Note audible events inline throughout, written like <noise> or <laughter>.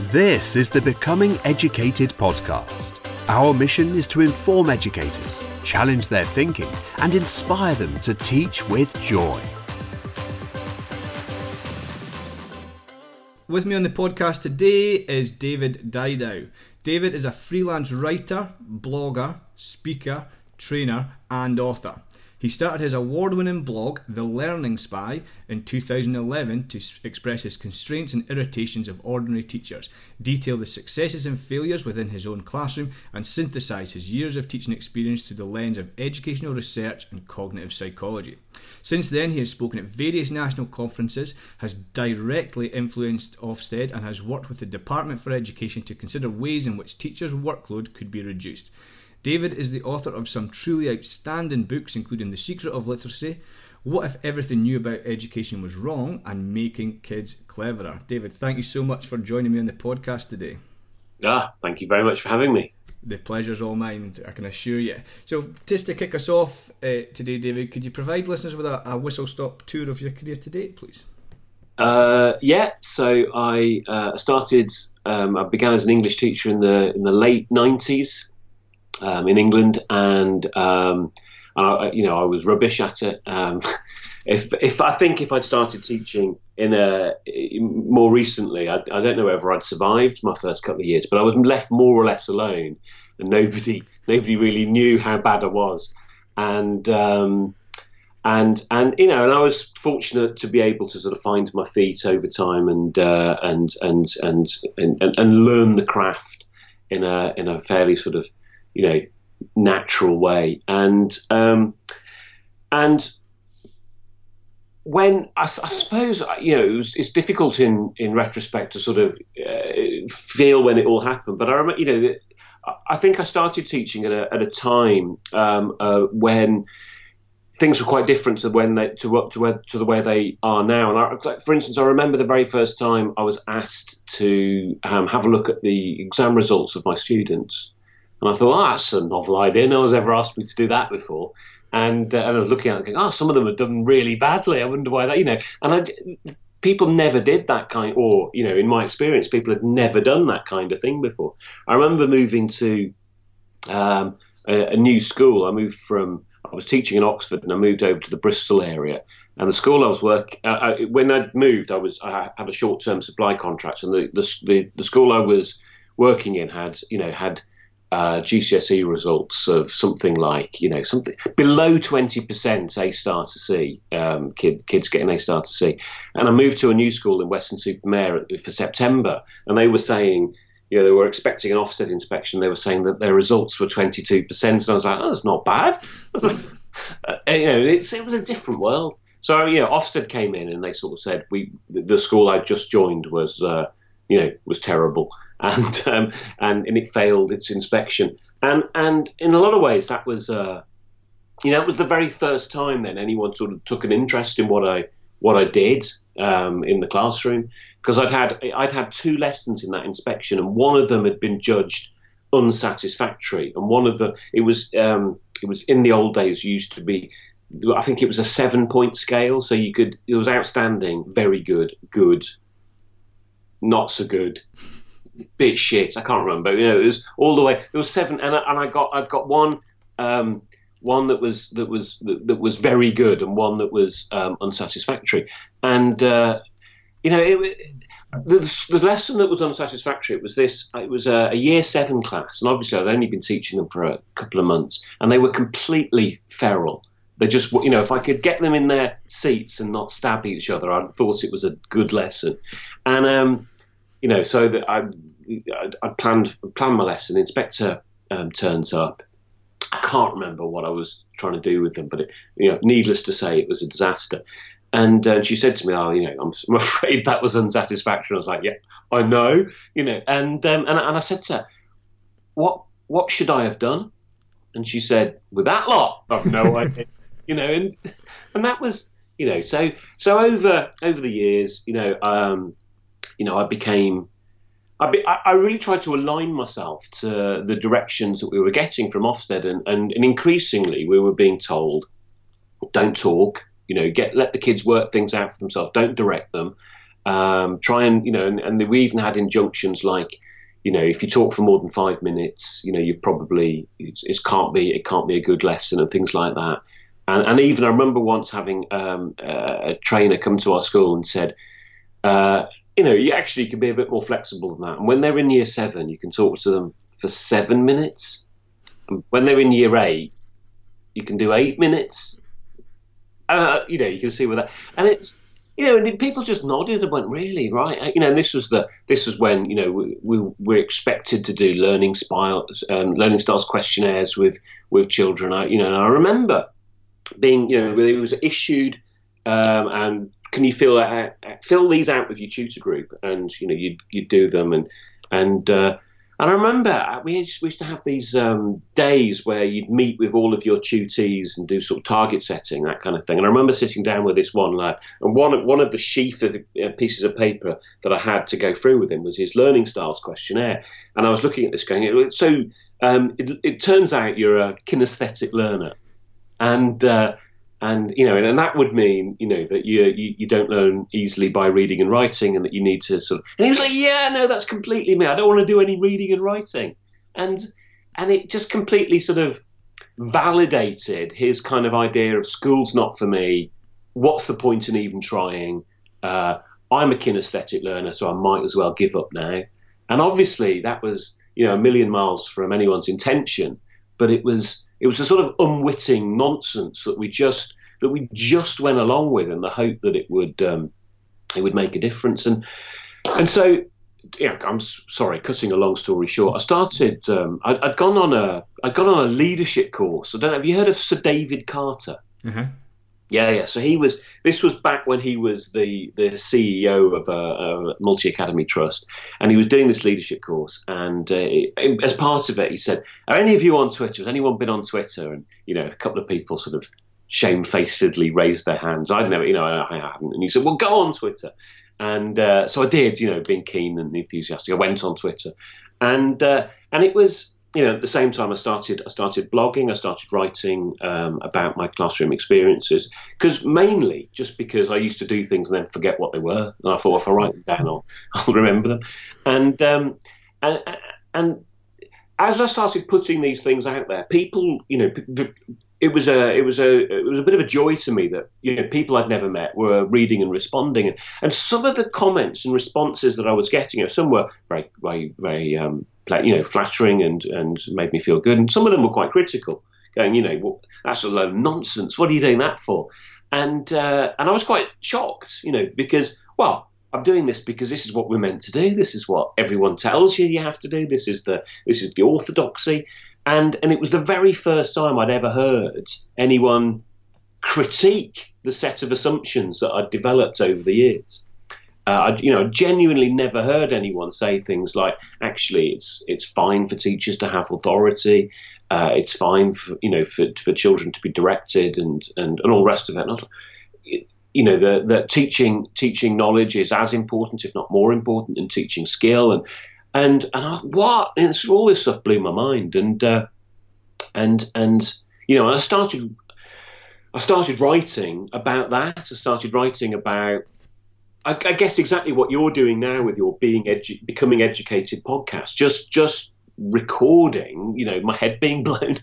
This is the Becoming Educated podcast. Our mission is to inform educators, challenge their thinking, and inspire them to teach with joy. With me on the podcast today is David Didau. David is a freelance writer, blogger, speaker, trainer, and author. He started his award winning blog, The Learning Spy, in 2011 to express his constraints and irritations of ordinary teachers, detail the successes and failures within his own classroom, and synthesise his years of teaching experience through the lens of educational research and cognitive psychology. Since then, he has spoken at various national conferences, has directly influenced Ofsted, and has worked with the Department for Education to consider ways in which teachers' workload could be reduced. David is the author of some truly outstanding books, including The Secret of Literacy, What If Everything Knew About Education Was Wrong, and Making Kids Cleverer. David, thank you so much for joining me on the podcast today. Ah, thank you very much for having me. The pleasure's all mine, I can assure you. So, just to kick us off uh, today, David, could you provide listeners with a, a whistle stop tour of your career to date, please? Uh, yeah, so I uh, started. Um, I began as an English teacher in the in the late '90s, um, in England, and um, I, you know I was rubbish at it. Um, <laughs> if if I think if I'd started teaching in a more recently, I, I, don't know whether I'd survived my first couple of years, but I was left more or less alone, and nobody <laughs> nobody really knew how bad I was, and. Um, and and you know, and I was fortunate to be able to sort of find my feet over time and uh, and, and, and and and learn the craft in a in a fairly sort of you know, natural way. And um, and when I, I, suppose you know it was, it's difficult in in retrospect to sort of uh, feel when it all happened. But I remember, you know, I think I started teaching at a at a time um, uh, when things were quite different to when they to to, where, to the way they are now. And I, for instance, I remember the very first time I was asked to um, have a look at the exam results of my students. And I thought, oh, that's a novel idea. No one's ever asked me to do that before. And, uh, and I was looking at it going, oh, some of them have done really badly. I wonder why that, you know. And I, people never did that kind, or, you know, in my experience, people had never done that kind of thing before. I remember moving to um, a, a new school. I moved from, I was teaching in Oxford and I moved over to the Bristol area. And the school I was working, uh, when I moved, I was I had a short term supply contract, and the the the school I was working in had you know had uh, GCSE results of something like you know something below twenty percent A star to C, um, kid, kids getting A star to C, and I moved to a new school in Weston-super-Mare for September, and they were saying. You know, they were expecting an Ofsted inspection. They were saying that their results were 22%. And I was like, oh, that's not bad. <laughs> Uh, you know, it's, it was a different world. So, you know, Ofsted came in and they sort of said, we, the school I just joined was, uh, you know, was terrible and um, and and it failed its inspection. And and in a lot of ways, that was uh, you know it was the very first time then anyone sort of took an interest in what I what I did um, in the classroom because I'd had I'd had two lessons in that inspection, and one of them had been judged unsatisfactory, and one of the it was um, it was in the old days used to be I think it was a seven point scale, so you could it was outstanding, very good, good, not so good, bit shit. I can't remember. You know, it was all the way. There was seven, and I, and I got I got one. Um, one that was that was that, that, was very good, and one that was um, unsatisfactory. And uh, you know, it, the, the, lesson that was unsatisfactory it was this. It was a, a, year seven class, and obviously I'd only been teaching them for a couple of months, and they were completely feral. They just, you know, if I could get them in their seats and not stab each other, I thought it was a good lesson. And um, you know, so that I, I planned planned my lesson. Inspector um, turns up. I can't remember what I was trying to do with them, but it, you know, needless to say, it was a disaster. And uh, she said to me, "Oh, you know, I'm, I'm, <laughs> afraid that was unsatisfactory." I was like, "Yeah, I know," you know. And um, and, and I said to her, "What what should I have done?" And she said, "With that lot, I've no <laughs> idea." you know, and and that was you know, so so over over the years, you know, um, you know, I became I, be, I, really tried to align myself to the directions that we were getting from Ofsted, and, and, and, increasingly we were being told, "Don't talk, you know, get let the kids work things out for themselves. Don't direct them." Um, try and you know, and, and we even had injunctions like, you know, if you talk for more than five minutes, you know, you've probably it, it can't be it can't be a good lesson and things like that. And, and even I remember once having um, a trainer come to our school and said, uh, you know, you actually can be a bit more flexible than that. And when they're in year seven, you can talk to them for seven minutes. And when they're in year eight, you can do eight minutes. Uh, you know, you can see with that, and it's you know, and people just nodded and went, "Really, right?" You know, this was the this was when you know we, we were expected to do learning styles, um, learning styles questionnaires with with children. I, you know, and I remember being, you know, it was issued, um, and can you fill fill these out with your tutor group, and you know, you you do them, and and uh, and I remember uh, we used, we used to have these um, days where you'd meet with all of your tutees and do sort of target setting, that kind of thing. And I remember sitting down with this one lad, and one one of the sheaf of uh, pieces of paper that I had to go through with him was his learning styles questionnaire. And I was looking at this going, so um, it, it, turns out you're a kinesthetic learner, and uh, and you know, and, and, that would mean you know that you, you, you don't learn easily by reading and writing, and that you need to sort of. And he was like, "Yeah, no, that's completely me. I don't want to do any reading and writing," and and it just completely sort of validated his kind of idea of school's not for me. What's the point in even trying? Uh, I'm a kinesthetic learner, so I might as well give up now. And obviously, that was you know a million miles from anyone's intention, but it was it was a sort of unwitting nonsense that we just that we just went along with in the hope that it would um, it would make a difference. And and so yeah, I'm sorry, cutting a long story short. I started. Um, I, had gone on a. I'd gone on a leadership course. I don't know. Have you heard of Sir David Carter? Uh-huh. Yeah, yeah. So he was. This was back when he was the the CEO of a, a multi academy trust, and he was doing this leadership course. And uh, as part of it, he said, "Are any of you on Twitter? Has anyone been on Twitter?" And you know, a couple of people sort of shamefacedly raised their hands. I'd never, you know, I hadn't. And he said, "Well, go on Twitter." And uh, so I did. You know, being keen and enthusiastic, I went on Twitter, and uh, and it was you know, at the same time, I started I started blogging. I started writing um, about my classroom experiences because mainly just because I used to do things and then forget what they were, and I thought if I write them down, I'll, <laughs> I'll remember them. And um, and and as I started putting these things out there, people, you know, it was a it was a it was a bit of a joy to me that you know people I'd never met were reading and responding, and, and some of the comments and responses that I was getting, you know, some were very very very um, you know, flattering and, and made me feel good. And some of them were quite critical, going, you know, well, that's a load of nonsense. What are you doing that for? And uh, and I was quite shocked, you know, because well, I'm doing this because this is what we're meant to do. This is what everyone tells you you have to do. This is the this is the orthodoxy. And and it was the very first time I'd ever heard anyone critique the set of assumptions that I'd developed over the years. Uh, I, you know, genuinely never heard anyone say things like, "Actually, it's it's fine for teachers to have authority. Uh, it's fine for you know for, for children to be directed and and, and all the rest of it." Not, you know, the, the teaching teaching knowledge is as important, if not more important, than teaching skill. And and and I, what? And all this stuff blew my mind. And uh, and and you know, I started I started writing about that. I started writing about I, I, guess exactly what you're doing now with your being edu- becoming educated podcast. Just just recording, you know, my head being <laughs> blown,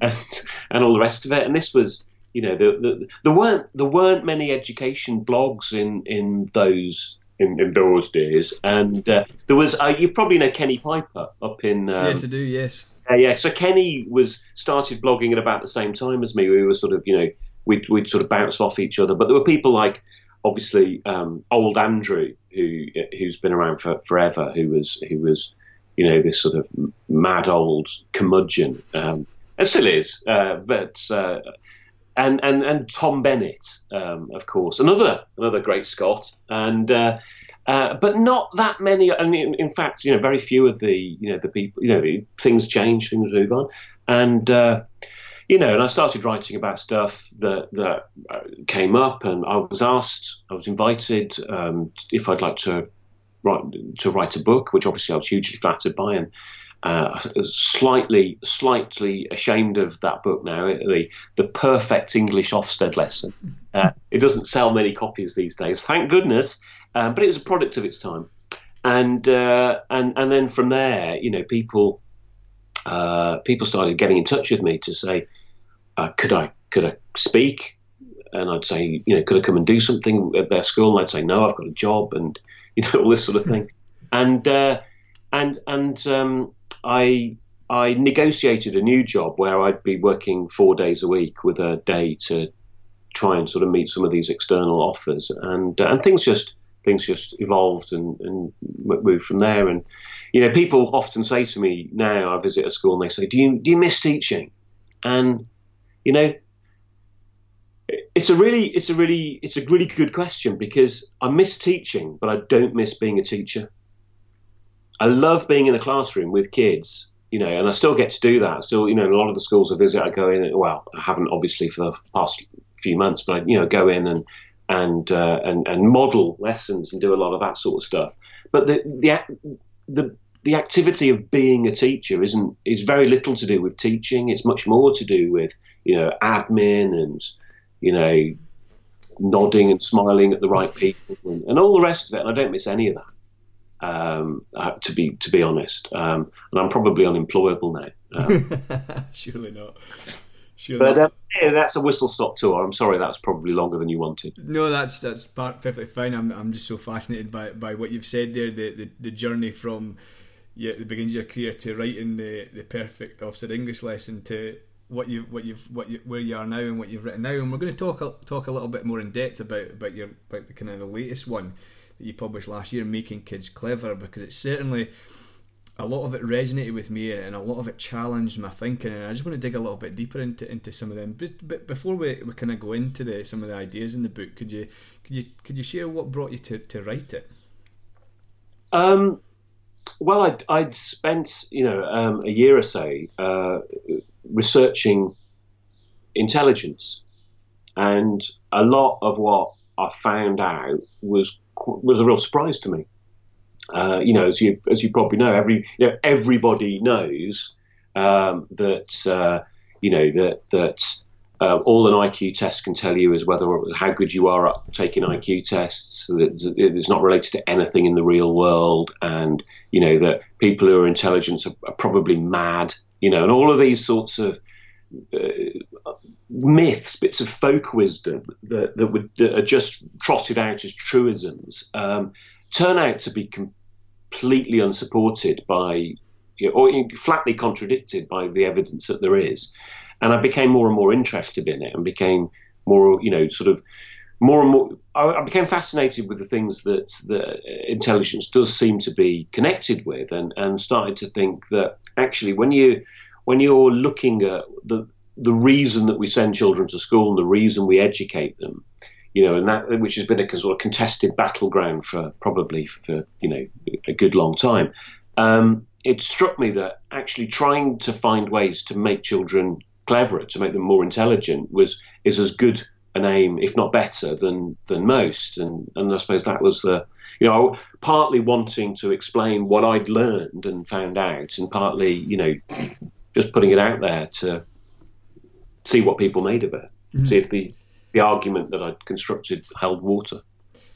and and all the rest of it. And this was, you know, the, the, there weren't there weren't many education blogs in in those in, in those days, and uh, there was. Uh, you probably know Kenny Pieper up in. Um, yes, I do. Yes. Uh, yeah, so Kenny was started blogging at about the same time as me. We were sort of, you know, we'd, we'd sort of bounce off each other. But there were people like obviously um, old Andrew, who who's been around for forever, who was who was you know this sort of mad old curmudgeon, um, and still is, uh, but. Uh, and, and and Tom Bennett, um, of course, another another great Scot, and uh, uh, but not that many. And in, in, fact, you know, very few of the you know the people. You know, things change, things move on, and uh, you know, and I started writing about stuff that that uh, came up, and I was asked, I was invited um, if I'd like to write to write a book, which obviously I was hugely flattered by, and uh, slightly slightly ashamed of that book now. The the perfect English Ofsted lesson. <laughs> Uh, it doesn't sell many copies these days, thank goodness. um, but it was a product of its time. And uh, and and then from there, you know, people uh, people started getting in touch with me to say, uh, could I could I speak? And I'd say, you know, could I come and do something at their school? And I'd say, no, I've got a job, and <laughs> you know, all this sort of thing. And uh, and and um, I I negotiated a new job where I'd be working four days a week with a day to try and sort of meet some of these external offers, and uh, and things just things just evolved and, and moved from there. And you know, people often say to me now, I visit a school and they say, "Do you do you miss teaching?" And you know, it's a really it's a really it's a really good question because I miss teaching, but I don't miss being a teacher. I love being in a classroom with kids, you know, and I still get to do that. Still, you know, a lot of the schools I visit, I go in. Well, I haven't obviously for the past few months, but I, you know, go in and and uh, and and model lessons and do a lot of that sort of stuff. But the the the the activity of being a teacher isn't is very little to do with teaching. It's much more to do with you know admin and you know nodding and smiling at the right people and, and all the rest of it. And I don't miss any of that. Um, uh, to be to be honest, um, and I'm probably unemployable now. Um, <laughs> Surely not. But um, yeah, that's a whistle stop tour. I'm sorry, that's probably longer than you wanted. No, that's that's perfectly fine. I'm I'm just so fascinated by, by what you've said there. The the, the journey from yeah, the beginning of your career to writing the, the perfect Ofsted English lesson to what you what you've what you, where you are now and what you've written now. And we're going to talk talk a little bit more in depth about about your about the kind of the latest one that you published last year, making kids clever, because it's certainly a lot of it resonated with me and a lot of it challenged my thinking. And I just want to dig a little bit deeper into into some of them. But, but before we, we kind of go into the some of the ideas in the book could you could you could you share what brought you to, to write it? Um, well I'd, I'd spent you know um, a year or so uh, researching intelligence. And a lot of what I found out was was a real surprise to me. Uh, you know, as you as you probably know, every you know everybody knows um, that uh, you know that that uh, all an IQ test can tell you is whether how good you are at taking IQ tests. It's not related to anything in the real world, and you know that people who are intelligent are, are probably mad. You know, and all of these sorts of uh, myths, bits of folk wisdom that that, would, that are just trotted out as truisms. Um, turn out to be completely unsupported by, you know, or flatly contradicted by the evidence that there is. And I became more and more interested in it and became more, you know, sort of more and more. I, became fascinated with the things that the intelligence does seem to be connected with, and, and started to think that actually, when you when you're looking at the the reason that we send children to school and the reason we educate them, you know, and that which has been a sort of contested battleground for probably for you know a good long time. Um, it struck me that actually trying to find ways to make children cleverer, to make them more intelligent, was is as good an aim, if not better, than than most. And and I suppose that was the you know partly wanting to explain what I'd learned and found out, and partly you know just putting it out there to see what people made of it, mm-hmm. see if the the argument that I'd constructed held water.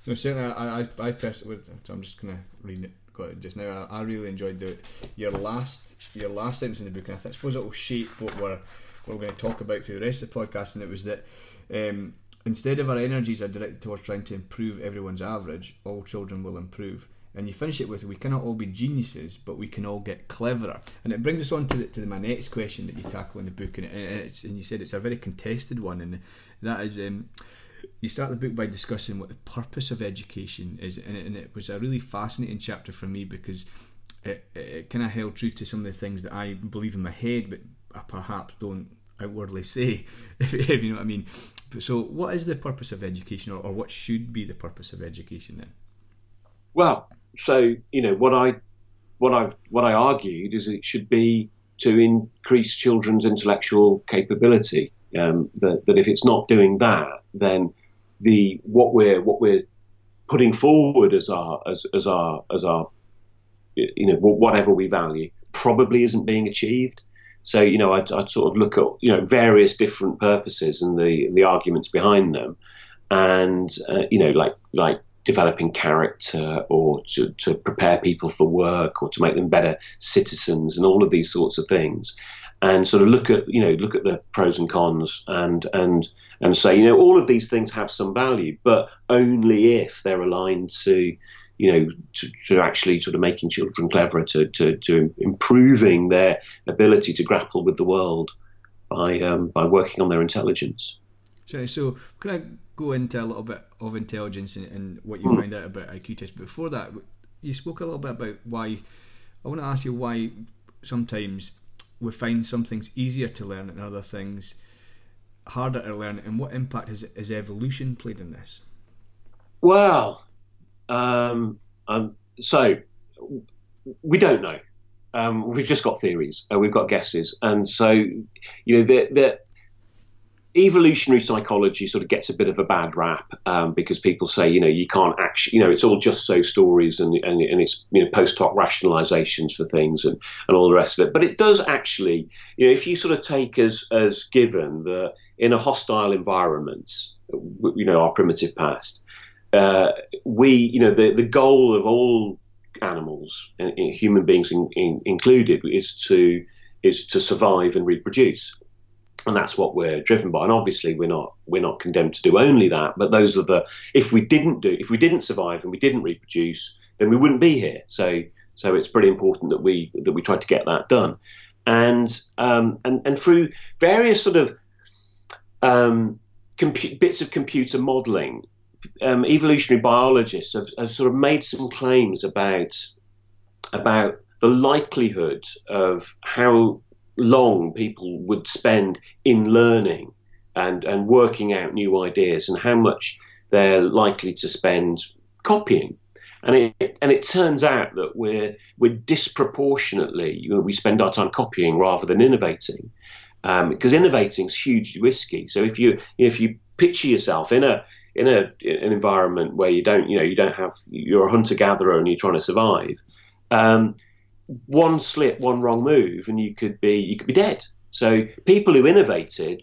No, certainly, I, I, I personally, I'm just going to read it just now. I, I, really enjoyed the your last your last sentence in the book, and I, suppose it will shape what we're what we're going to talk about through the rest of the podcast. And it was that um, instead of our energies are directed towards trying to improve everyone's average, all children will improve. And you finish it with, we cannot all be geniuses, but we can all get cleverer. And it brings us on to, the, to the, my next question that you tackle in the book. And, and, and you said it's a very contested one. And that is um, you start the book by discussing what the purpose of education is, and it, and it was a really fascinating chapter for me because it, it, it kind of held true to some of the things that I believe in my head, but I perhaps don't outwardly <laughs> say, if, if you know what I mean. So, what is the purpose of education, or, or what should be the purpose of education then? Well, so you know what I what I've what I argued is it should be to increase children's intellectual capability. Um, that, that if it's not doing that, then the what we're what we're putting forward as our as, as our as our you know whatever we value probably isn't being achieved. So you know I'd, I'd sort of look at you know various different purposes and the the arguments behind them, and uh, you know like like developing character or to, to prepare people for work or to make them better citizens and all of these sorts of things and sort of look at you know look at the pros and cons and and and say you know all of these things have some value but only if they're aligned to you know to, to actually sort of making children cleverer to, to, to improving their ability to grapple with the world by um, by working on their intelligence so, so can I go into a little bit of intelligence and, and what you mm. find out about IQ tests before that you spoke a little bit about why I want to ask you why sometimes we find some things easier to learn and other things harder to learn, and what impact has, has evolution played in this? Well, um, um, so we don't know. Um, we've just got theories, uh, we've got guesses, and so you know the evolutionary psychology sort of gets a bit of a bad rap um, because people say, you know, you can't actually, you know, it's all just so stories and, and, and it's, you know, post hoc rationalizations for things and, and all the rest of it. But it does actually, you know, if you sort of take as, as given that in a hostile environment, you know, our primitive past, uh, we, you know, the, the goal of all animals, and human beings in, in, included, is to, is to survive and reproduce and that's what we're driven by. And obviously, we're not we're not condemned to do only that. But those are the if we didn't do if we didn't survive and we didn't reproduce, then we wouldn't be here. So so it's pretty important that we that we try to get that done, and um, and and through various sort of um, bits of computer modelling, um, evolutionary biologists have, have sort of made some claims about about the likelihood of how long people would spend in learning and, and working out new ideas and how much they're likely to spend copying. And it, and it turns out that we're, we're disproportionately, you know, we spend our time copying rather than innovating. Um, because innovating is hugely risky. So if you if you picture yourself in a in a in an environment where you don't you know you don't have you're a hunter gatherer and you're trying to survive, um, one slip, one wrong move, and you could be you could be dead. So people who innovated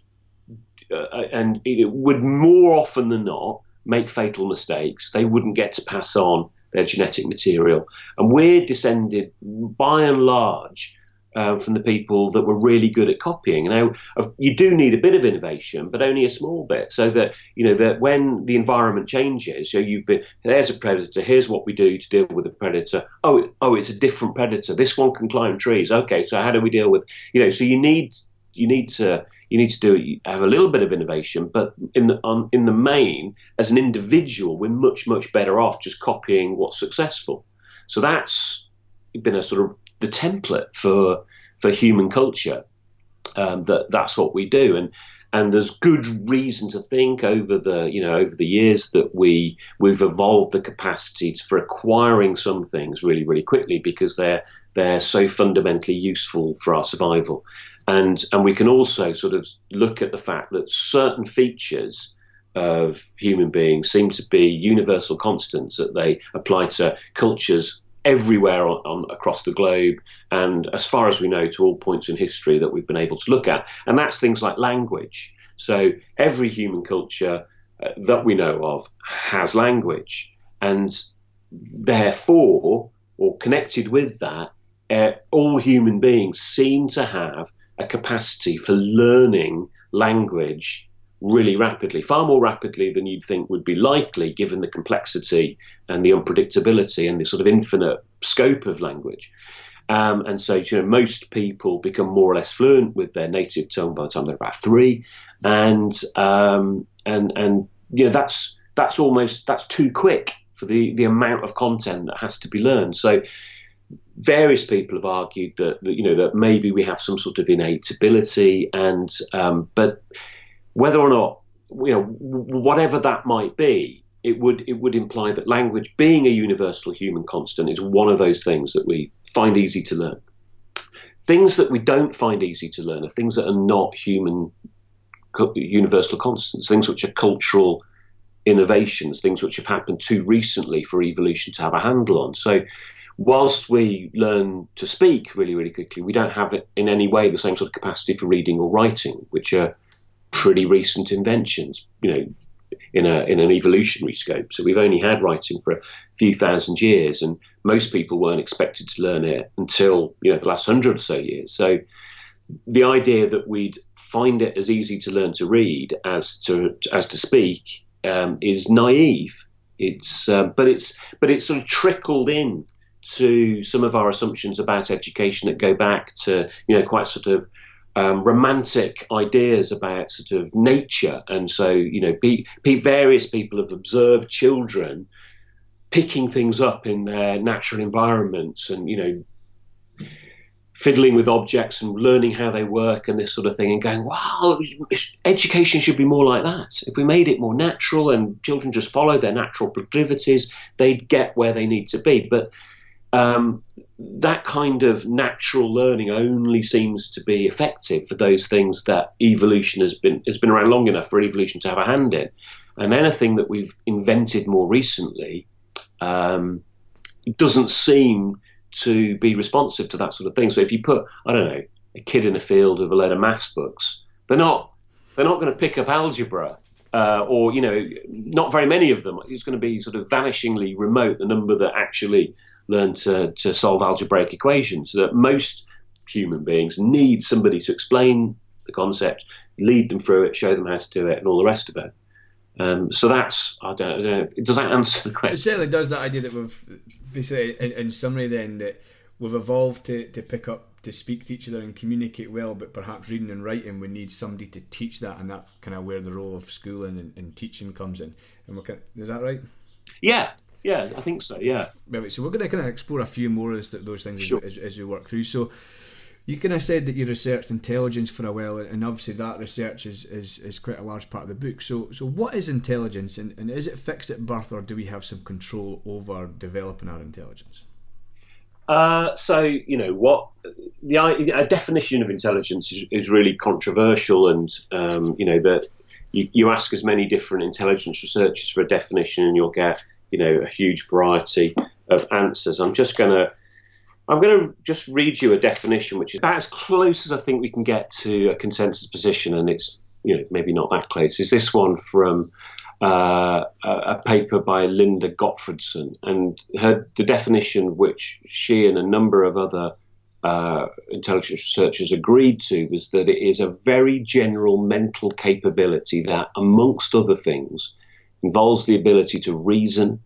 uh, and it would more often than not make fatal mistakes. They wouldn't get to pass on their genetic material, and we're descended by and large um, from the people that were really good at copying. Now, you do need a bit of innovation, but only a small bit, so that you know that when the environment changes, so you've been there's a predator. Here's what we do to deal with a predator. Oh, oh, it's a different predator. This one can climb trees. Okay, so how do we deal with you know? So you need you need to you need to do have a little bit of innovation, but in the in the main, as an individual, we're much much better off just copying what's successful. So that's been a sort of the template for for human culture. Um, that that's what we do, and and there's good reason to think over the you know over the years that we we've evolved the capacity for acquiring some things really really quickly because they're they're so fundamentally useful for our survival, and and we can also sort of look at the fact that certain features of human beings seem to be universal constants that they apply to cultures everywhere on, on, across the globe, and as far as we know, to all points in history that we've been able to look at. And that's things like language. So every human culture uh, that we know of has language, and therefore, or connected with that, uh, all human beings seem to have a capacity for learning language really rapidly, far more rapidly than you'd think would be likely given the complexity and the unpredictability and the sort of infinite scope of language. Um, and so, you know, most people become more or less fluent with their native tongue by the time they're about three, and um, and and you know that's that's almost that's too quick for the the amount of content that has to be learned. So, various people have argued that, that you know that maybe we have some sort of innate ability, and um, but whether or not you know whatever that might be, it would it would imply that language, being a universal human constant, is one of those things that we find easy to learn. Things that we don't find easy to learn are things that are not human universal constants, things which are cultural innovations, things which have happened too recently for evolution to have a handle on. So, whilst we learn to speak really, really quickly, we don't have in any way the same sort of capacity for reading or writing, which are pretty recent inventions. You know, in a in an evolutionary scope. So we've only had writing for a few thousand years, and most people weren't expected to learn it until you know the last hundred or so years. So the idea that we'd find it as easy to learn to read as to as to speak um, is naive. It's uh, but it's but it's sort of trickled in to some of our assumptions about education that go back to you know quite sort of um, romantic ideas about sort of nature, and so you know, various people have observed children picking things up in their natural environments, and you know, fiddling with objects and learning how they work and this sort of thing, and going, wow, education should be more like that. If we made it more natural and children just follow their natural proclivities, they'd get where they need to be. But um, that kind of natural learning only seems to be effective for those things that evolution has been has been around long enough for evolution to have a hand in, and anything that we've invented more recently um, doesn't seem to be responsive to that sort of thing. So if you put I don't know a kid in a field with a load of maths books, they're not they're not going to pick up algebra. Uh, or you know, not very many of them. It's going to be sort of vanishingly remote. The number that actually learn to, to solve algebraic equations. That most human beings need somebody to explain the concept, lead them through it, show them how to do it, and all the rest of it. Um, so that's I don't, I don't, know. Does that answer the question? It certainly does. That idea that we've basically, in, in summary, then that we've evolved to, to pick up to speak to each other and communicate well, but perhaps reading and writing we need somebody to teach that, and that's kind of where the role of schooling and, and teaching comes in. And we're kind of, is that right? Yeah, yeah, I think so. Yeah. Right. So we're going to kind of explore a few more of those things sure. as, as, we work through. So you kind of said that you researched intelligence for a while, and obviously that research is, is, is quite a large part of the book. So so what is intelligence, and, and is it fixed at birth, or do we have some control over developing our intelligence? Uh, so you know what the a definition of intelligence is, is really controversial, and um, you know that you, you ask as many different intelligence researchers for a definition, and you'll get you know a huge variety of answers. I'm just going to I'm going to just read you a definition, which is about as close as I think we can get to a consensus position, and it's you know maybe not that close. Is this one from uh, a, a, paper by Linda Gottfredson, and her the definition which she and a number of other uh, intelligence researchers agreed to was that it is a very general mental capability that, amongst other things, involves the ability to reason,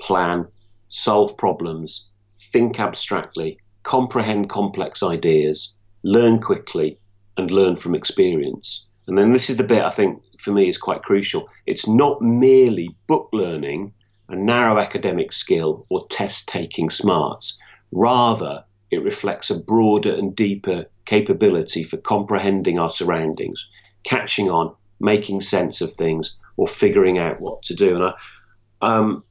plan, solve problems, think abstractly, comprehend complex ideas, learn quickly, and learn from experience. And then this is the bit I think for me is quite crucial. It's not merely book learning, a narrow academic skill, or test taking smarts. Rather, it reflects a broader and deeper capability for comprehending our surroundings, catching on, making sense of things, or figuring out what to do. And I, um,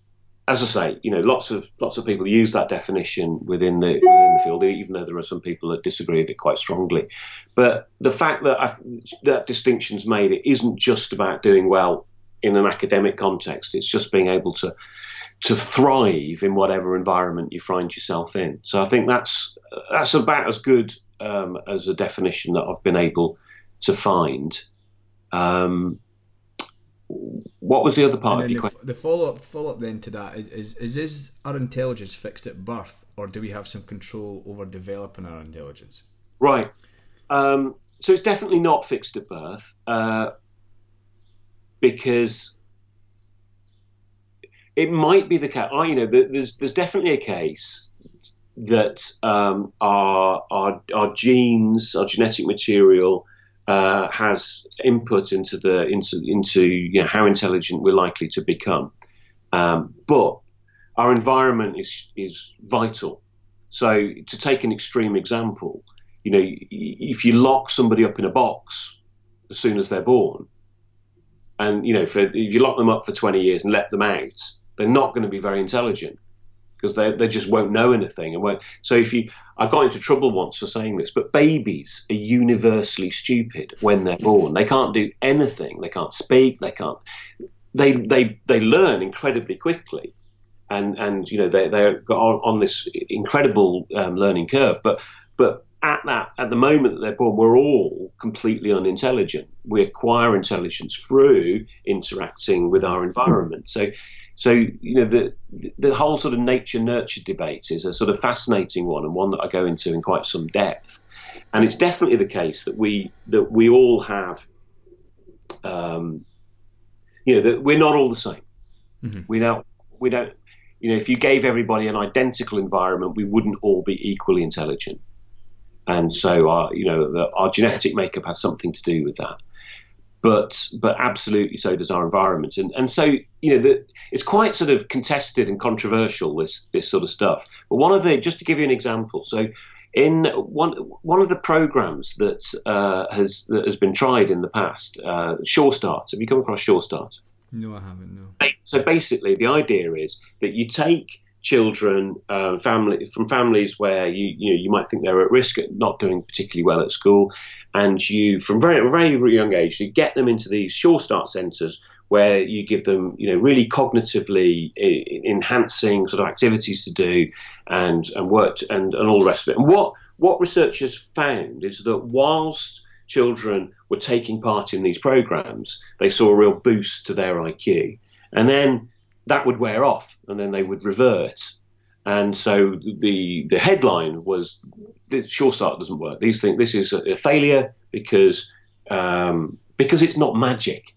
as I say, you know, lots of lots of people use that definition within the within the field, even though there are some people that disagree with it quite strongly. But the fact that I, that distinction's made, it isn't just about doing well in an academic context. It's just being able to to thrive in whatever environment you find yourself in. So I think that's that's about as good um, as a definition that I've been able to find. Um, what was the other part of your question? The, follow up follow up then to that is, is is our intelligence fixed at birth, or do we have some control over developing our intelligence? Right. Um, so it's definitely not fixed at birth uh, because it might be the case. Oh, you know, there's there's definitely a case that um, our, our our genes, our genetic material uh, has input into the into into you know, how intelligent we're likely to become. Um, but our environment is is vital. So to take an extreme example, you know, if you lock somebody up in a box as soon as they're born, and you know, for, if you lock them up for 20 years and let them out, they're not going to be very intelligent because they, they just won't know anything. And so if you, I got into trouble once for saying this, but babies are universally stupid when they're born. They can't do anything. They can't speak. They can't. They they they learn incredibly quickly, and and you know they they're on, on this incredible um, learning curve. But but at that at the moment that they're born, we're all completely unintelligent. We acquire intelligence through interacting with our environment. So, so you know the the whole sort of nature nurture debate is a sort of fascinating one and one that I go into in quite some depth. And it's definitely the case that we that we all have, um, you know, that we're not all the same. Mm-hmm. We don't we don't you know if you gave everybody an identical environment, we wouldn't all be equally intelligent. And so our you know the, our genetic makeup has something to do with that but but absolutely so does our environment. And and so you know the, it's quite sort of contested and controversial this this sort of stuff. But one of the just to give you an example, so in one one of the programs that uh, has that has been tried in the past, uh, Sure Start. Have you come across Sure Start? No, I haven't. No. So basically, the idea is that you take children uh, family from families where you you know you might think they're at risk at not doing particularly well at school, and you from very very young age you get them into these Sure Start centres where you give them you know really cognitively enhancing sort of activities to do and and work and and all the rest of it. And what what researchers found is that whilst children were taking part in these programs, they saw a real boost to their IQ. And then that would wear off and then they would revert. And so the the headline was the Sure Start doesn't work. These think this is a failure because um, because it's not magic.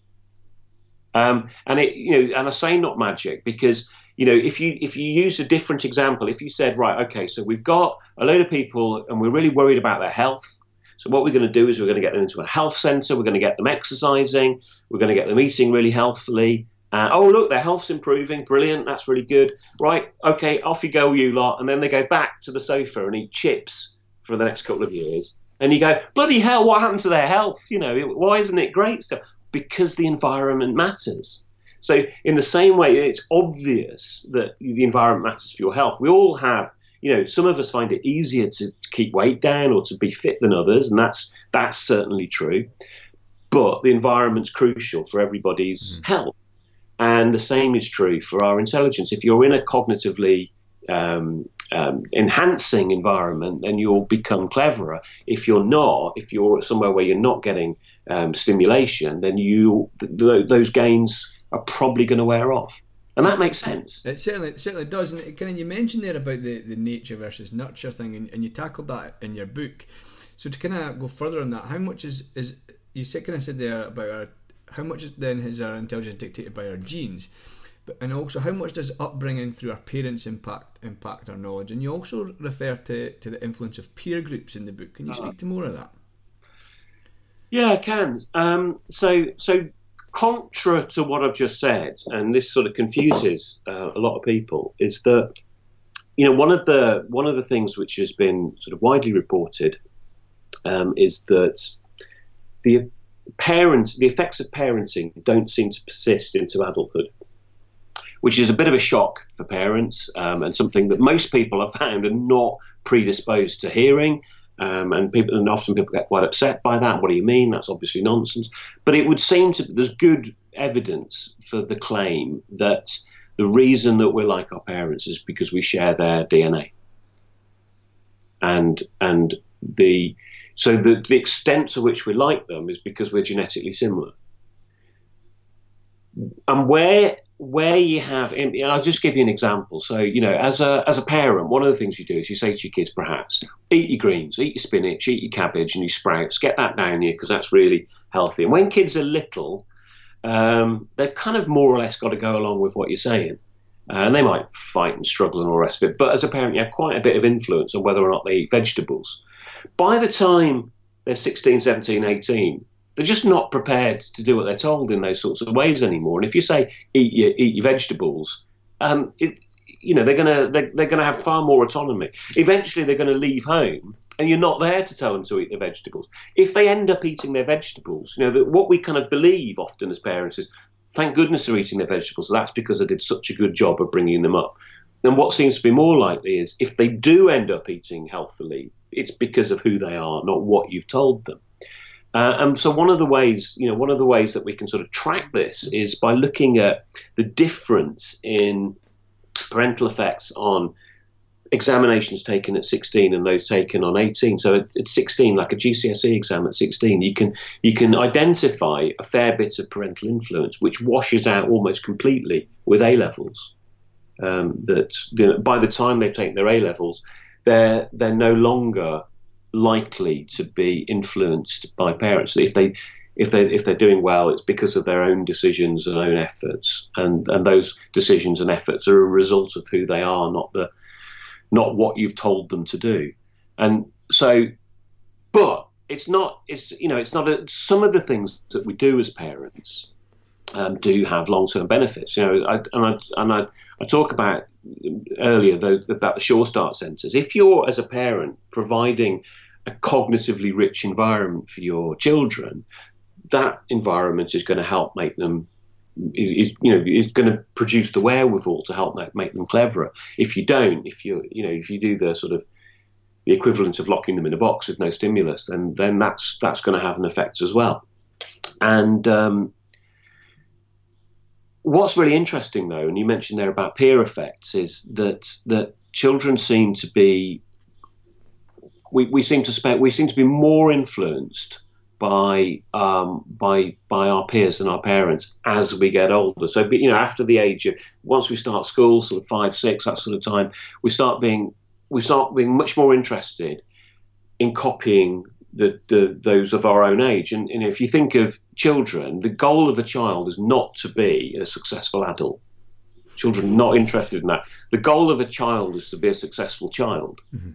Um, and it you know and I say not magic because you know if you if you use a different example, if you said right okay so we've got a load of people and we're really worried about their health. So what we're going to do is we're going to get them into a health centre. We're going to get them exercising. We're going to get them eating really healthily. Uh, oh, look, their health's improving. Brilliant. That's really good. Right. Okay. Off you go, you lot. And then they go back to the sofa and eat chips for the next couple of years. And you go, bloody hell, what happened to their health? You know, why isn't it great stuff? Because the environment matters. So, in the same way, it's obvious that the environment matters for your health. We all have, you know, some of us find it easier to, to keep weight down or to be fit than others, and that's that's certainly true. But the environment's crucial for everybody's mm. health. And the same is true for our intelligence. If you're in a cognitively um, um, enhancing environment, then you'll become cleverer. If you're not, if you're somewhere where you're not getting um, stimulation, then you th- th- those gains are probably going to wear off. And that makes sense. It certainly it certainly does. And of you mentioned there about the, the nature versus nurture thing, and, and you tackled that in your book. So to kind of go further on that, how much is is you said kind of said there about our how much then is our intelligence dictated by our genes? But, and also how much does upbringing through our parents impact impact our knowledge? And you also refer to, to the influence of peer groups in the book. Can you uh-huh. speak to more of that? Yeah, I can. Um, so so contra to what I've just said, and this sort of confuses uh, a lot of people, is that you know one of the one of the things which has been sort of widely reported um, is that the parents, the effects of parenting don't seem to persist into adulthood, which is a bit of a shock for parents um, and something that most people have found are not predisposed to hearing. Um, and people, and often people get quite upset by that. What do you mean? That's obviously nonsense. But it would seem to there's good evidence for the claim that the reason that we're like our parents is because we share their DNA. And and the so the, the extent to which we like them is because we're genetically similar. And where where you have, and I'll just give you an example. So you know, as a as a parent, one of the things you do is you say to your kids, perhaps, eat your greens, eat your spinach, eat your cabbage, and your sprouts. Get that down here because that's really healthy. And when kids are little, um, they've kind of more or less got to go along with what you're saying. Uh, and they might fight and struggle and all the rest of it. But as a parent, you have quite a bit of influence on whether or not they eat vegetables. By the time they're 16, 17, 18, they're just not prepared to do what they're told in those sorts of ways anymore. And if you say eat your eat your vegetables, um, it, you know they're gonna they're, they're gonna have far more autonomy. Eventually, they're going to leave home, and you're not there to tell them to eat their vegetables. If they end up eating their vegetables, you know that what we kind of believe often as parents is, thank goodness they're eating their vegetables. That's because I did such a good job of bringing them up. And what seems to be more likely is if they do end up eating healthily, it's because of who they are, not what you've told them. Uh, and so one of the ways, you know, one of the ways that we can sort of track this is by looking at the difference in parental effects on examinations taken at 16 and those taken on 18. So at, at 16, like a GCSE exam at 16, you can you can identify a fair bit of parental influence, which washes out almost completely with A levels. Um, that you know, by the time they take their A levels, they're they're no longer likely to be influenced by parents. If they if they if they're doing well, it's because of their own decisions and own efforts, and and those decisions and efforts are a result of who they are, not the not what you've told them to do. And so, but it's not, it's, you know, it's not a, some of the things that we do as parents um, do have long-term benefits. You know, I, and I, and I, I talk about earlier those, about the Sure Start centres. If you're, as a parent, providing a cognitively rich environment for your children, that environment is going to help make them is you know is going to produce the wherewithal to help make make them cleverer. If you don't, if you you know if you do the sort of the equivalent of locking them in a box with no stimulus, then then that's that's going to have an effect as well. And um, what's really interesting though, and you mentioned there about peer effects, is that that children seem to be we, we seem to spend we seem to be more influenced by um, by by our peers and our parents as we get older. So you know, after the age of once we start school, sort of five, six, that sort of time, we start being we start being much more interested in copying the, the those of our own age. And, and if you think of children, the goal of a child is not to be a successful adult. Children are not interested in that. The goal of a child is to be a successful child. Mm-hmm.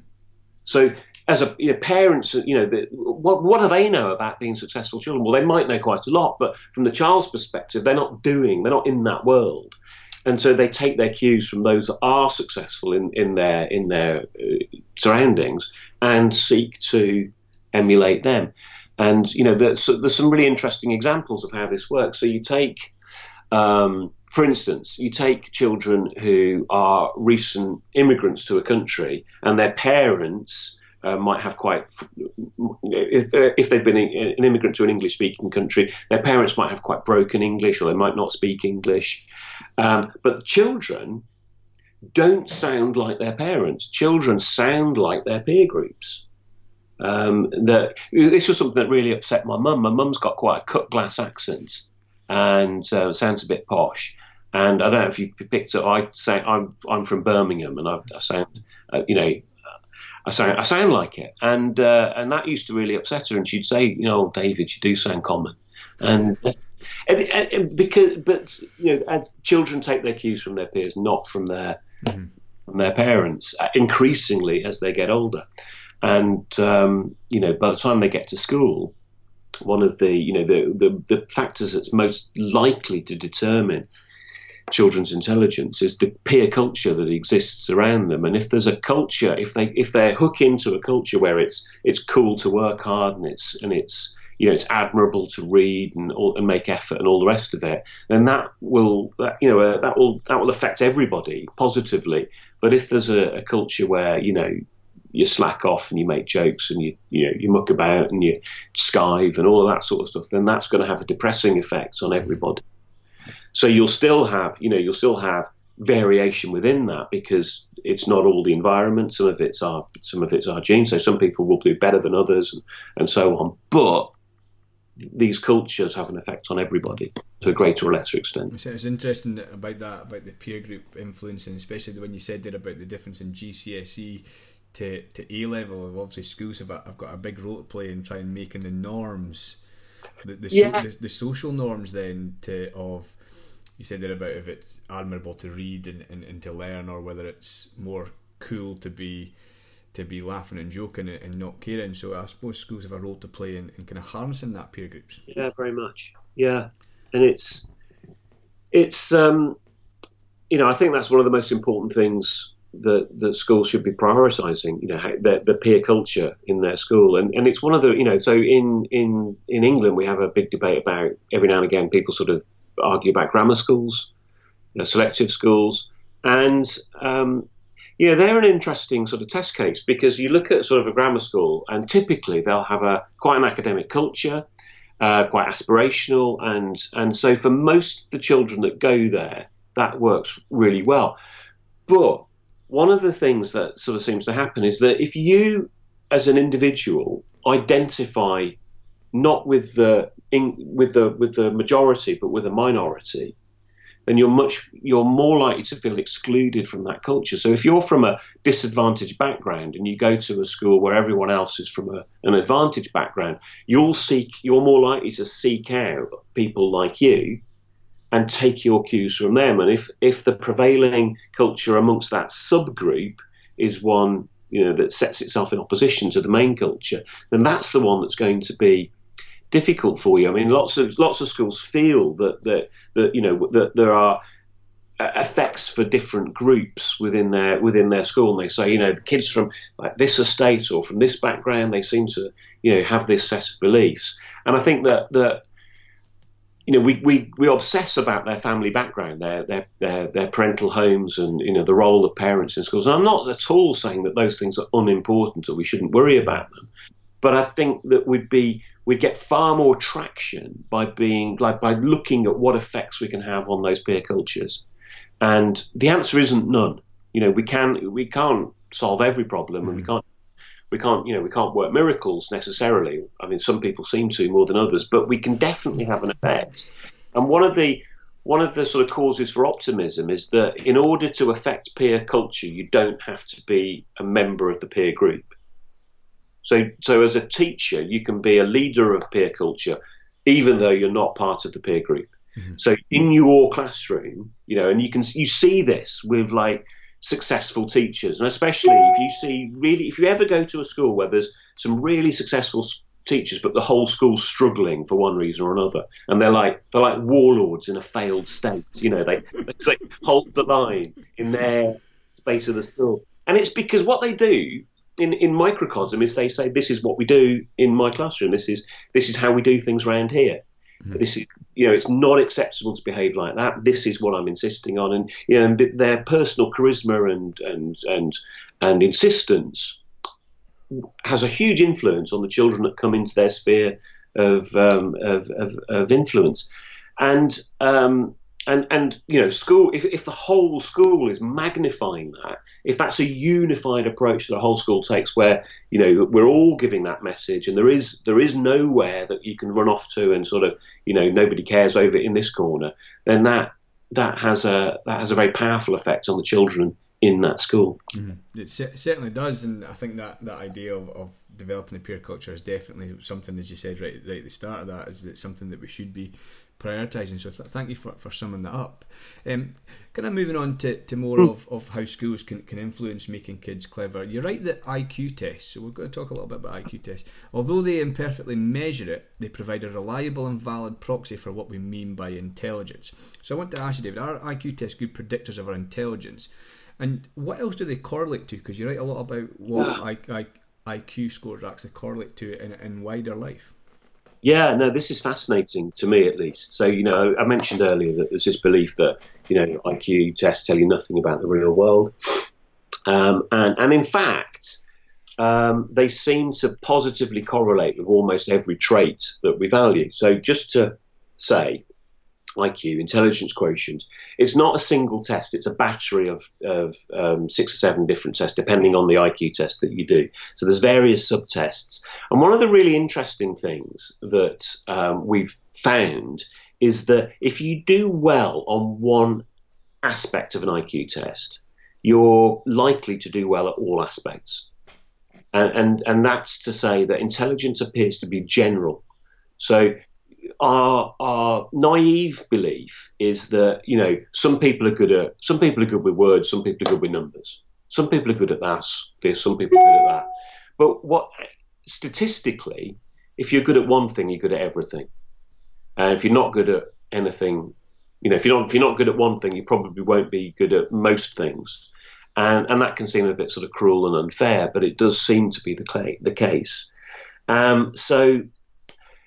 So as a you know, parents, you know, the, what what do they know about being successful children? Well, they might know quite a lot, but from the child's perspective, they're not doing, they're not in that world, and so they take their cues from those that are successful in in their in their uh, surroundings and seek to emulate them. And you know, there's, there's some really interesting examples of how this works. So you take um, for instance, you take children who are recent immigrants to a country and their parents uh, might have quite, if, if they've been an immigrant to an English speaking country, their parents might have quite broken English or they might not speak English. Um, but children don't sound like their parents. Children sound like their peer groups. Um, that this was something that really upset my mum. My mum's got quite a cut glass accent and uh, sounds a bit posh. And I don't know if you picked up. I say I'm I'm from Birmingham, and I, I sound, uh, you know, I sound I sound like it, and uh, and that used to really upset her. And she'd say, you know, David, you do sound common, and. And, and, because, but you know, children take their cues from their peers, not from their mm-hmm. from their parents. Uh, increasingly, as they get older, and um, you know, by the time they get to school, one of the you know the, the the factors that's most likely to determine children's intelligence is the peer culture that exists around them. And if there's a culture, if they if they hook into a culture where it's it's cool to work hard and it's and it's you know it's admirable to read and all, and make effort and all the rest of it, then that will that, you know uh, that will that will affect everybody positively. But if there's a, a culture where you know you slack off and you make jokes and you you know you muck about and you skive and all of that sort of stuff, then that's going to have a depressing effect on everybody. So you'll still have, you know, you'll still have variation within that because it's not all the environment. Some of it's our some of it's our genes. So some people will do better than others, and, and so on. But these cultures have an effect on everybody to a greater or lesser extent. So it's interesting about that about the peer group influencing, especially when you said there about the difference in GCSE to, to A level. Obviously, schools have, a, have got a big role to play in trying making the norms, the the, yeah. so, the, the social norms then to of you said there about if it's admirable to read and, and, and to learn, or whether it's more cool to be to be laughing and joking and, and not caring. So I suppose schools have a role to play in, in kind of harnessing that peer groups. Yeah, very much. Yeah, and it's it's um, you know I think that's one of the most important things that that schools should be prioritising. You know, the, the peer culture in their school, and and it's one of the you know so in in in England we have a big debate about every now and again people sort of argue about grammar schools, you know, selective schools, and um, you know they're an interesting sort of test case because you look at sort of a grammar school, and typically they'll have a quite an academic culture, uh, quite aspirational, and and so for most of the children that go there, that works really well. But one of the things that sort of seems to happen is that if you, as an individual, identify not with the in, with the with the majority, but with a minority, then you're much you're more likely to feel excluded from that culture. So if you're from a disadvantaged background and you go to a school where everyone else is from a, an advantaged background, you'll seek you're more likely to seek out people like you and take your cues from them. And if if the prevailing culture amongst that subgroup is one you know that sets itself in opposition to the main culture, then that's the one that's going to be difficult for you. I mean, lots of lots of schools feel that that that you know that there are effects for different groups within their within their school and they say you know the kids from like this estate or from this background they seem to you know have this set of beliefs and i think that that you know we, we, we obsess about their family background their, their their their parental homes and you know the role of parents in schools and i'm not at all saying that those things are unimportant or we shouldn't worry about them but i think that we'd be we'd get far more traction by being like by looking at what effects we can have on those peer cultures. And the answer isn't none. You know, we can we can't solve every problem, and we mm. can't we can't you know we can't work miracles necessarily. I mean, some people seem to more than others, but we can definitely have an effect. And one of the one of the sort of causes for optimism is that in order to affect peer culture, you don't have to be a member of the peer group. So, so as a teacher, you can be a leader of peer culture, even though you're not part of the peer group. Mm-hmm. So in your classroom, you know, and you can you see this with like successful teachers, and especially if you see really, if you ever go to a school where there's some really successful teachers, but the whole school's struggling for one reason or another, and they're like they're like warlords in a failed state. You know, they they hold the line in their space of the school, and it's because what they do in, in microcosm is they say this is what we do in my classroom. This is this is how we do things around here. Mm-hmm. This is you know it's not acceptable to behave like that. This is what I'm insisting on, and you know and their personal charisma and and and and insistence has a huge influence on the children that come into their sphere of um, of, of, of influence, and um, and and you know school if, if the whole school is magnifying that if that's a unified approach that the whole school takes where you know we're all giving that message and there is there is nowhere that you can run off to and sort of you know nobody cares over in this corner then that that has a that has a very powerful effect on the children in that school mm-hmm. it certainly does and i think that that idea of, of developing a peer culture is definitely something as you said right, right at the start of that is it something that we should be prioritising. So th- thank you for, for summing that up. Um, kind of moving on to, to more mm. of, of how schools can, can influence making kids clever. You're right that IQ tests, so we're going to talk a little bit about IQ tests. Although they imperfectly measure it, they provide a reliable and valid proxy for what we mean by intelligence. So I want to ask you, David, are IQ tests good predictors of our intelligence? And what else do they correlate to? Because you write a lot about what I, I, IQ scores actually correlate to in, in wider life. Yeah, no, this is fascinating to me at least. So, you know, I mentioned earlier that there's this belief that, you know, IQ tests tell you nothing about the real world. Um, and, and in fact, um, they seem to positively correlate with almost every trait that we value. So, just to say, IQ, intelligence quotient. It's not a single test, it's a battery of, of um, six or seven different tests, depending on the IQ test that you do. So there's various subtests. And one of the really interesting things that um, we've found is that if you do well on one aspect of an IQ test, you're likely to do well at all aspects. And, and, and that's to say that intelligence appears to be general. So our our naive belief is that you know some people are good at some people are good with words, some people are good with numbers, some people are good at that, this, some people are good at that. But what statistically, if you're good at one thing, you're good at everything, and if you're not good at anything, you know, if you're not if you're not good at one thing, you probably won't be good at most things. And, and that can seem a bit sort of cruel and unfair, but it does seem to be the, the case. Um, so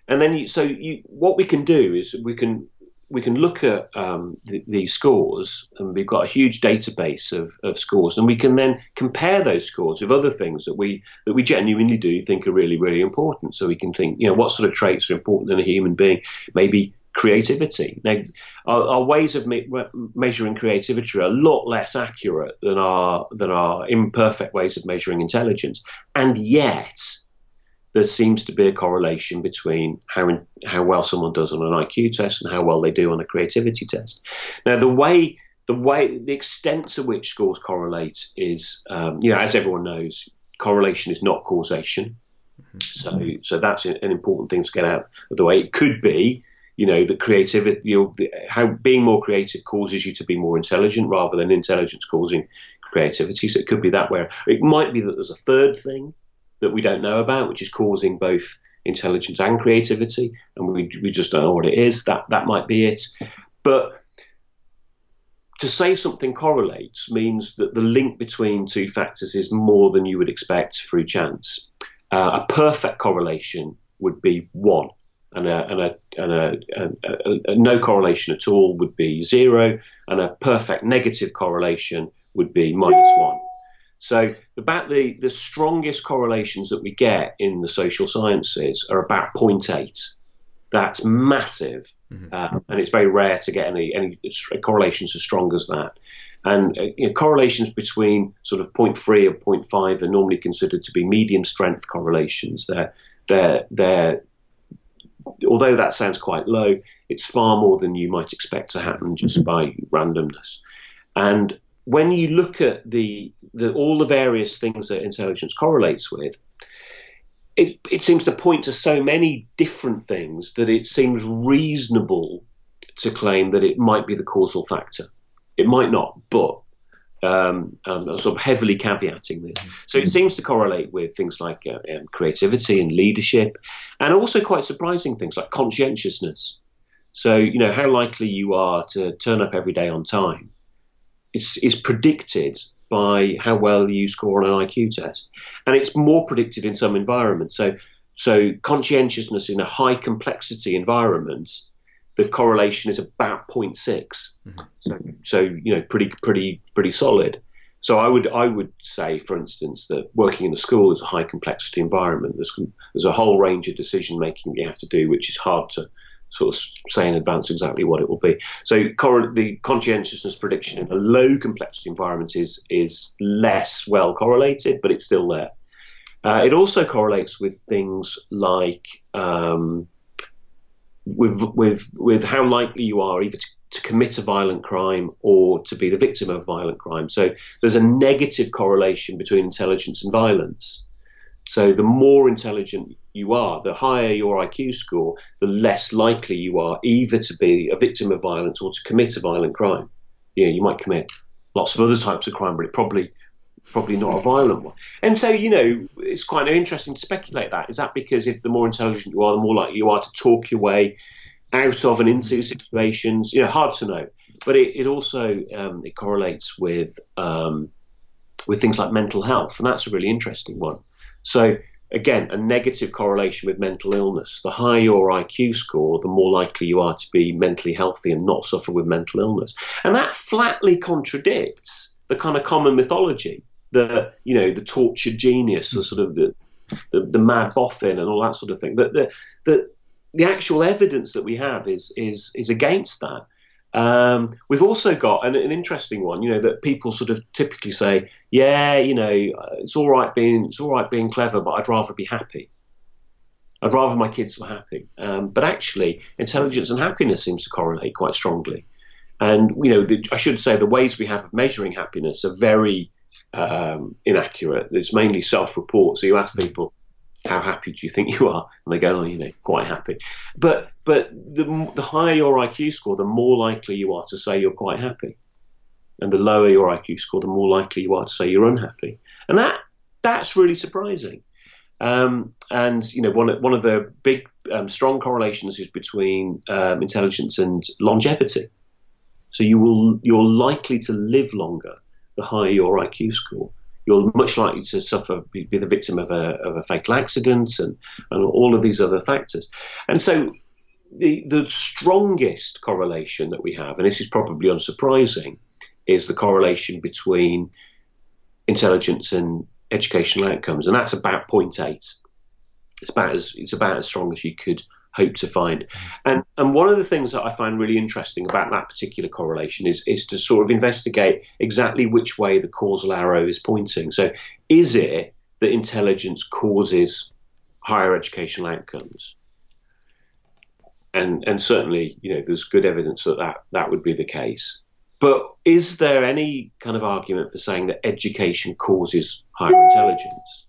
and then you, so you, what we can do is we can we can look at um, the, the, scores, and we've got a huge database of, of scores, and we can then compare those scores with other things that we that we genuinely do think are really really important. So we can think, you know, what sort of traits are important in a human being? Maybe creativity. Now, our, our ways of me- measuring creativity are a lot less accurate than our than our imperfect ways of measuring intelligence, and yet there seems to be a correlation between how in, how well someone does on an IQ test and how well they do on a creativity test. Now, the way the way the extent to which scores correlate is, um, you know, as everyone knows, correlation is not causation. Mm-hmm. So, so that's an important thing to get out of the way. It could be you know, the creativity, you know, the, how being more creative causes you to be more intelligent rather than intelligence causing creativity. So it could be that way. It might be that there's a third thing that we don't know about, which is causing both intelligence and creativity, and we, we just don't know what it is. That that might be it. But to say something correlates means that the link between two factors is more than you would expect through chance. Uh, a perfect correlation would be one and a, and a, and a, a, a, no correlation at all would be zero, and a perfect negative correlation would be minus one. So about the, the strongest correlations that we get in the social sciences are about 0.8. That's massive, mm-hmm. uh, and it's very rare to get any any correlations as strong as that. And uh, you know, correlations between sort of 0.3 and 0.5 are normally considered to be medium strength correlations. They're they're they're although that sounds quite low, it's far more than you might expect to happen just by randomness. And when you look at the, the all the various things that intelligence correlates with, it, it seems to point to so many different things that it seems reasonable to claim that it might be the causal factor. It might not, but um, um, sort of heavily caveating this. So it seems to correlate with things like uh, um, creativity and leadership, and also quite surprising things like conscientiousness. So you know how likely you are to turn up every day on time is is predicted by how well you score on an IQ test, and it's more predicted in some environments. So so conscientiousness in a high complexity environment the correlation is about 0.6. Mm-hmm. So, so you know, pretty, pretty, pretty solid. So I would, I would say, for instance, that working in a school is a high complexity environment. There's, there's a whole range of decision making you have to do, which is hard to sort of say in advance exactly what it will be. So the conscientiousness prediction in a low complexity environment is is less well correlated, but it's still there. Uh, it also correlates with things like um, with with with how likely you are either to, to, commit a violent crime or to be the victim of a violent crime. So there's a negative correlation between intelligence and violence. So the more intelligent you are, the higher your IQ score, the less likely you are either to be a victim of violence or to commit a violent crime. Yeah, you might commit lots of other types of crime, but it probably probably not a violent one. And so, you know, it's quite interesting to speculate that. Is that because if the more intelligent you are, the more likely you are to talk your way out of and into situations? You know, hard to know. But it, it also um, it correlates with um, with things like mental health, and that's a really interesting one. So again, a negative correlation with mental illness. The higher your IQ score, the more likely you are to be mentally healthy and not suffer with mental illness. And that flatly contradicts the kind of common mythology the you know the tortured genius, the sort of the the, the mad boffin and all that sort of thing. That the, the the actual evidence that we have is is is against that. Um, we've also got an, an, interesting one, you know, that people sort of typically say, yeah, you know, it's all right being it's all right being clever, but I'd rather be happy. I'd rather my kids were happy. Um, but actually, intelligence and happiness seems to correlate quite strongly. And you know, the, I should say the ways we have of measuring happiness are very um, inaccurate. It's mainly self-report. So you ask people, "How happy do you think you are?" and they go, "Oh, you know, quite happy." But but the the higher your IQ score, the more likely you are to say you're quite happy, and the lower your IQ score, the more likely you are to say you're unhappy. And that that's really surprising. Um, and you know, one one of the big um, strong correlations is between um, intelligence and longevity. So you will you're likely to live longer the higher your IQ score. You're much likely to suffer, be, be the victim of a, of a fatal accident and, and all of these other factors. And so the, the strongest correlation that we have, and this is probably unsurprising, is the correlation between intelligence and educational outcomes, and that's about 0.8. It's about as it's about as strong as you could hope to find. Mm. And and one of the things that I find really interesting about that particular correlation is is to sort of investigate exactly which way the causal arrow is pointing. So is it that intelligence causes higher educational outcomes? And and certainly, you know, there's good evidence that that, that would be the case. But is there any kind of argument for saying that education causes higher intelligence?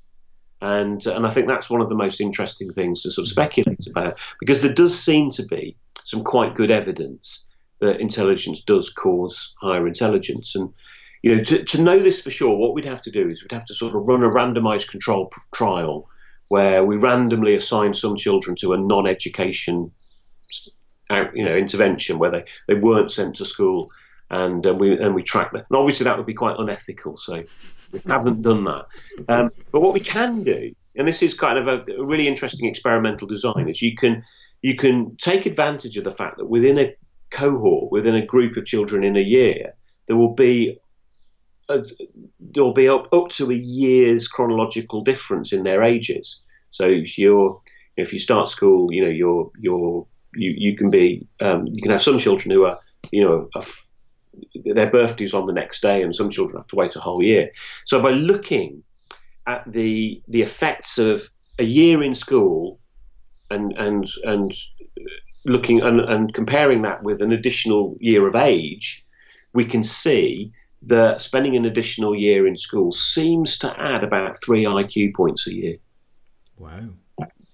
And, and I think that's one of the most interesting things to sort of speculate about because there does seem to be some quite good evidence that intelligence does cause higher intelligence. And, you know, to, to know this for sure, what we'd have to do is we'd have to sort of run a randomized control trial where we randomly assign some children to a non-education you know intervention where they, they weren't sent to school and uh, we and we track them. And obviously that would be quite unethical, so we haven't done that. Um, but what we can do, and this is kind of a, a, really interesting experimental design, is you can you can take advantage of the fact that within a cohort, within a group of children in a year, there will be a, there will be up, up to a year's chronological difference in their ages. So if you're if you start school, you know you're you're you, you can be um, you can have some children who are you know their birthday's on the next day, and some children have to wait a whole year. So by looking at the the effects of a year in school and and and looking and, and comparing that with an additional year of age, we can see that spending an additional year in school seems to add about three IQ points a year. Wow.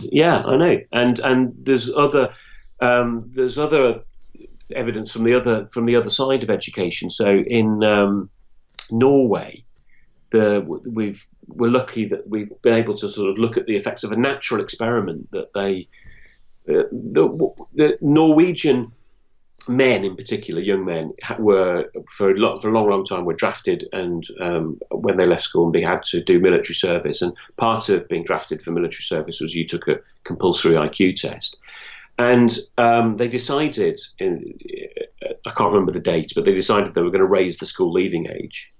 Yeah, I know. And and there's other um, there's other evidence from the other from the other side of education. So in um, Norway, the we've we're lucky that we've been able to sort of look at the effects of a natural experiment that they uh, the, the Norwegian men in particular, young men, were for a, lot, for a long, long time were drafted, and um, when they left school, they had to do military service. And part of being drafted for military service was you took a compulsory IQ test. And um, they decided, in, I can't remember the date, but they decided they were going to raise the school leaving age.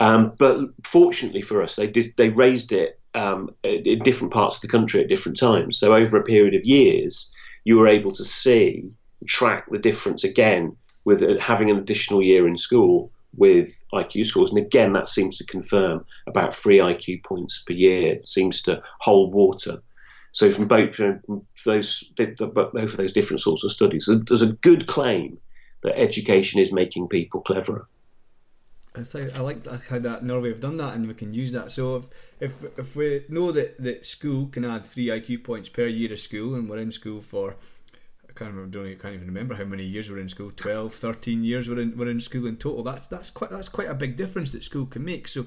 Um, but fortunately for us, they did they raised it um, in different parts of the country at different times. So over a period of years, you were able to see track the difference again with having an additional year in school with IQ scores. And again, that seems to confirm about three IQ points per year. It seems to hold water. So from both from those both of those different sorts of studies, there's a good claim that education is making people cleverer. I think I like how that Norway have done that, and we can use that. So if if if we know that, that school can add three IQ points per year of school, and we're in school for I can't remember, don't, I can't even remember how many years we're in school 12, 13 years we're in we're in school in total. That's that's quite that's quite a big difference that school can make. So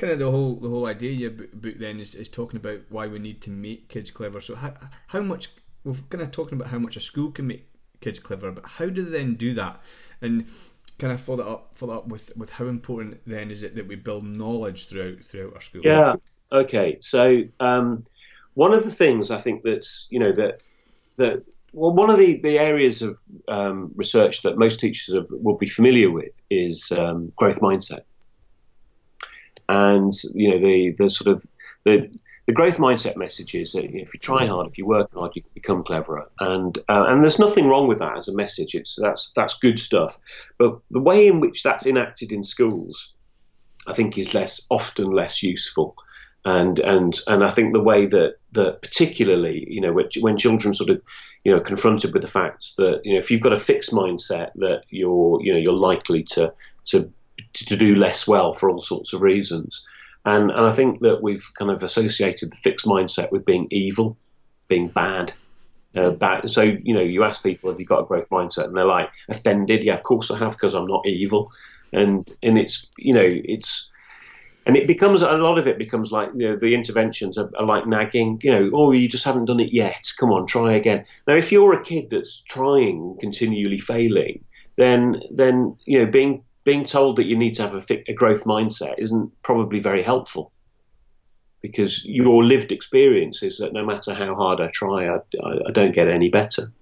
kind of the whole the whole idea your book then is, is talking about why we need to make kids clever. So how how much we're kind of talking about how much a school can make kids clever, but how do they then do that? And kind of follow that up follow up with with how important then is it that we build knowledge throughout throughout our school? Yeah. Okay. So um, one of the things I think that's you know that that well, one of the, the areas of um, research that most teachers have, will be familiar with is um, growth mindset and you know the the sort of the the growth mindset message is that if you try hard, if you work hard, you can become cleverer, and uh, and there's nothing wrong with that as a message. It's that's that's good stuff, but the way in which that's enacted in schools, I think, is less often less useful, and and and I think the way that that particularly you know when children sort of you know confronted with the fact that you know if you've got a fixed mindset that you're you know you're likely to to to do less well for all sorts of reasons. And, and I think that we've kind of associated the fixed mindset with being evil, being bad. Uh, bad. So, you know, you ask people, have you got a growth mindset? And they're like, offended. Yeah, of course I have because I'm not evil. And, and it's, you know, it's, and it becomes, a lot of it becomes like, you know, the interventions are, are like nagging, you know, oh, you just haven't done it yet. Come on, try again. Now, if you're a kid that's trying, continually failing, then, then, you know, being being told that you need to have a, a growth mindset isn't probably very helpful because your lived experience is that no matter how hard I try, I, I don't get any better.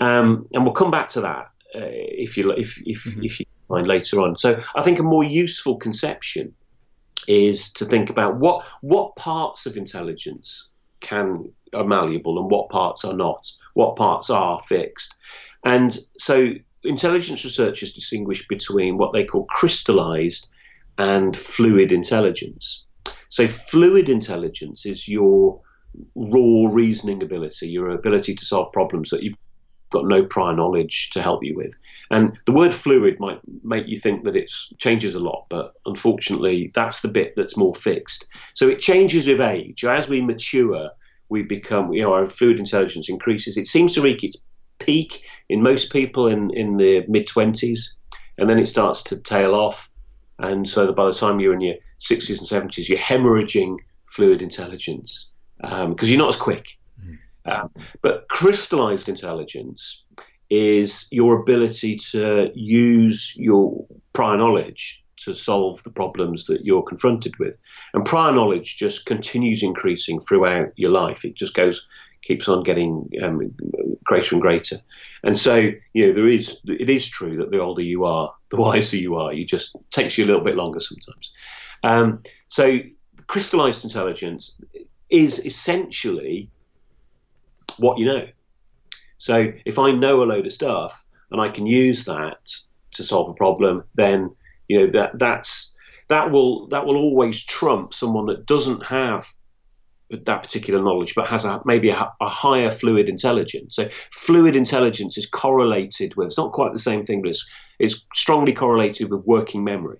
Um, and we'll come back to that uh, if you if if, mm-hmm. if you mind later on. So I think a more useful conception is to think about what what parts of intelligence can are malleable and what parts are not. what parts are fixed. And so intelligence researchers distinguish between what they call crystallized and fluid intelligence. So, fluid intelligence is your raw reasoning ability, your ability to solve problems that you've got no prior knowledge to help you with. And the word fluid might make you think that it changes a lot, but unfortunately, that's the bit that's more fixed. So it changes with age. As we mature, we become, you know, our fluid intelligence increases. It seems to reach its peak in most people in, in the mid 20s, and then it starts to tail off. And so that by the time you're in your 60s and 70s, you're hemorrhaging fluid intelligence because um, you're not as quick. Um, but crystallized intelligence is your ability to use your prior knowledge to solve the problems that you're confronted with. And prior knowledge just continues increasing throughout your life. It just goes, keeps on getting um, greater and greater. And so, you know, there is, it is true that the older you are, <laughs> the wiser you are. You just takes you a little bit longer sometimes. Um, so, crystallized intelligence is essentially what you know. So if I know a load of stuff and I can use that to solve a problem, then you know that that's that will that will always trump someone that doesn't have that particular knowledge, but has a, maybe a, a, higher fluid intelligence. So fluid intelligence is correlated with, it's not quite the same thing, but it's, it's strongly correlated with working memory.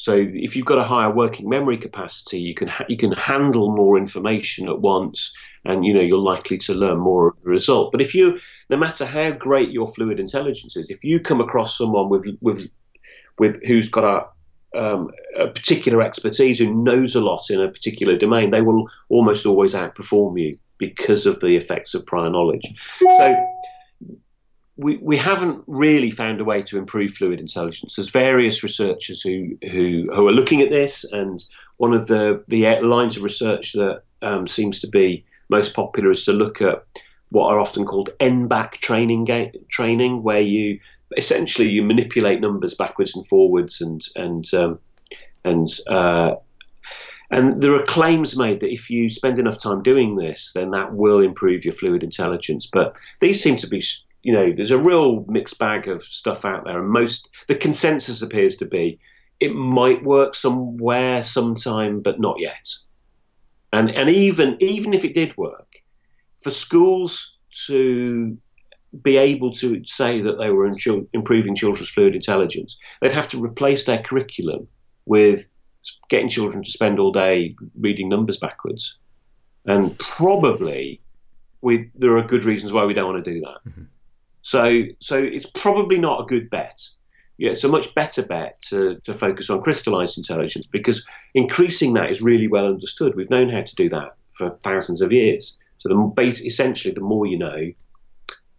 So if you've got a higher working memory capacity, you can ha- you can handle more information at once, and you know you're likely to learn more as a result. But if you, no matter how great your fluid intelligence is, if you come across someone with with with who's got a um, a particular expertise who knows a lot in a particular domain, they will almost always outperform you because of the effects of prior knowledge. So we, we haven't really found a way to improve fluid intelligence. There's various researchers who, who, who are looking at this, and one of the, the lines of research that um, seems to be most popular is to look at what are often called n-back training training, where you essentially you manipulate numbers backwards and forwards, and and um, and uh, and there are claims made that if you spend enough time doing this, then that will improve your fluid intelligence. But these seem to be you know, there's a real mixed bag of stuff out there, and most the consensus appears to be it might work somewhere, sometime, but not yet. And and even even if it did work, for schools to be able to say that they were improving children's fluid intelligence, they'd have to replace their curriculum with getting children to spend all day reading numbers backwards. And probably we, there are good reasons why we don't want to do that. Mm-hmm. So, so it's probably not a good bet. Yeah, it's a much better bet to, to focus on crystallized intelligence because increasing that is really well understood. We've known how to do that for thousands of years. So, the base, essentially, the more you know,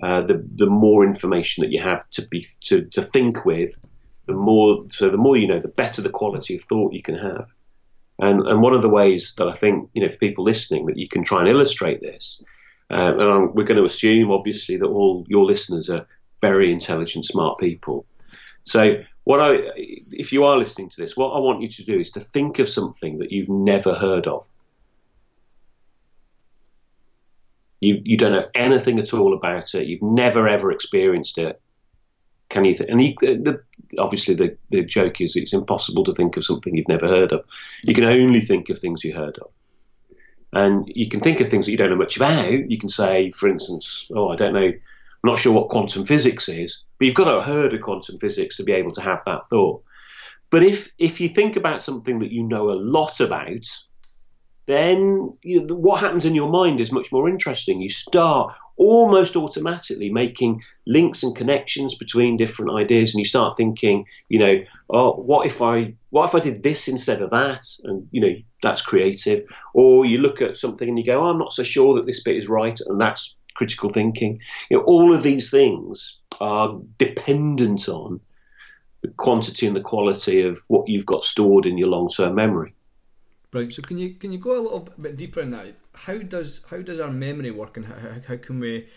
uh, the the more information that you have to be to, to think with, the more so the more you know, the better the quality of thought you can have. And and one of the ways that I think you know for people listening that you can try and illustrate this um, and we're going to assume, obviously, that all your listeners are very intelligent, smart people. So, what I, if you are listening to this, what I want you to do is to think of something that you've never heard of. You, you don't know anything at all about it. You've never ever experienced it. Can you? Th- and the, obviously, the, the joke is it's impossible to think of something you've never heard of. You can only think of things you heard of. And you can think of things that you don't know much about. You can say, for instance, oh, I don't know, I'm not sure what quantum physics is, but you've got to have heard of quantum physics to be able to have that thought. But if if you think about something that you know a lot about, then you know, what happens in your mind is much more interesting. You start almost automatically making links and connections between different ideas, and you start thinking, you know, oh, what if I what if I did this instead of that, and you know, that's creative. Or you look at something and you go, oh, I'm not so sure that this bit is right, and that's critical thinking. You know, all of these things are dependent on the quantity and the quality of what you've got stored in your long-term memory. Right. So can you can you go a little bit deeper in that? How does how does our memory work, and how, how can we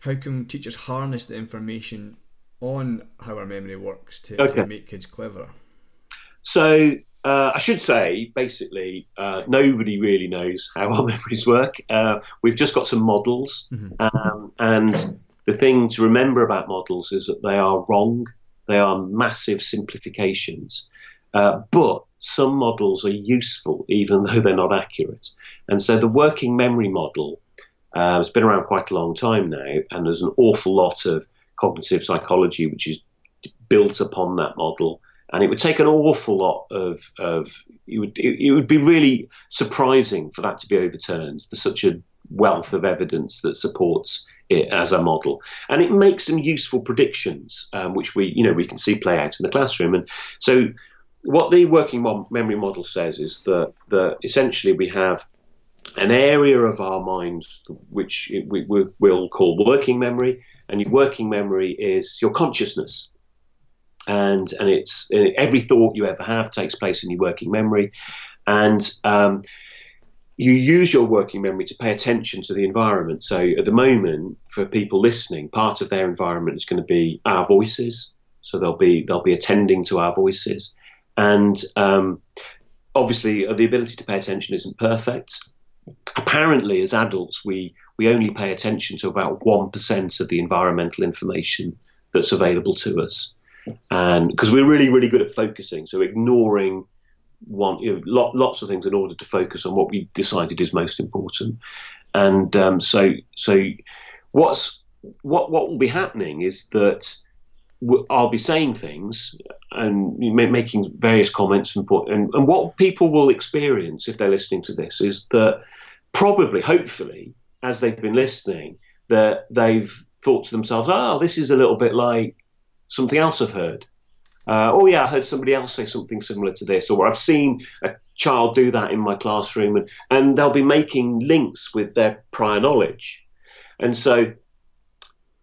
how can teachers harness the information on how our memory works to, okay. to make kids cleverer? So uh, I should say, basically, uh, nobody really knows how <laughs> our memories work. Uh, we've just got some models, mm-hmm. um, and the thing to remember about models is that they are wrong. They are massive simplifications. Uh, but some models are useful even though they're not accurate. And so the working memory model uh, has been around quite a long time now, and there's an awful lot of cognitive psychology which is built upon that model. And it would take an awful lot of, of it, would, it, it would be really surprising for that to be overturned. There's such a wealth of evidence that supports it as a model, and it makes some useful predictions, um, which we you know we can see play out in the classroom. And so what the working memory model says is that, that essentially we have an area of our minds which we, we will call working memory, and your working memory is your consciousness. And, and it's every thought you ever have takes place in your working memory, and um, you use your working memory to pay attention to the environment. So at the moment, for people listening, part of their environment is going to be our voices. So they'll be they'll be attending to our voices. And um, obviously, uh, the ability to pay attention isn't perfect. Apparently, as adults, we, we only pay attention to about 1% of the environmental information that's available to us. And because we're really, really good at focusing, so ignoring one, you know, lots of things in order to focus on what we decided is most important. And um, so, so what's what what will be happening is that I'll be saying things and making various comments and, and, and what people will experience if they're listening to this is that probably, hopefully, as they've been listening, that they've thought to themselves, "Oh, this is a little bit like something else I've heard." Uh, oh yeah, I heard somebody else say something similar to this, or I've seen a child do that in my classroom, and, and they'll be making links with their prior knowledge. And so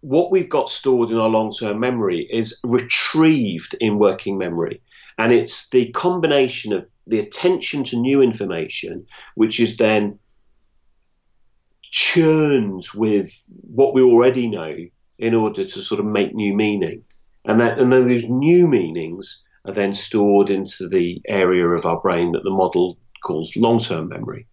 what we've got stored in our long term memory is retrieved in working memory. And it's the combination of the attention to new information, which is then churned with what we already know in order to sort of make new meaning. And, that, and then those new meanings are then stored into the area of our brain that the model calls long term memory.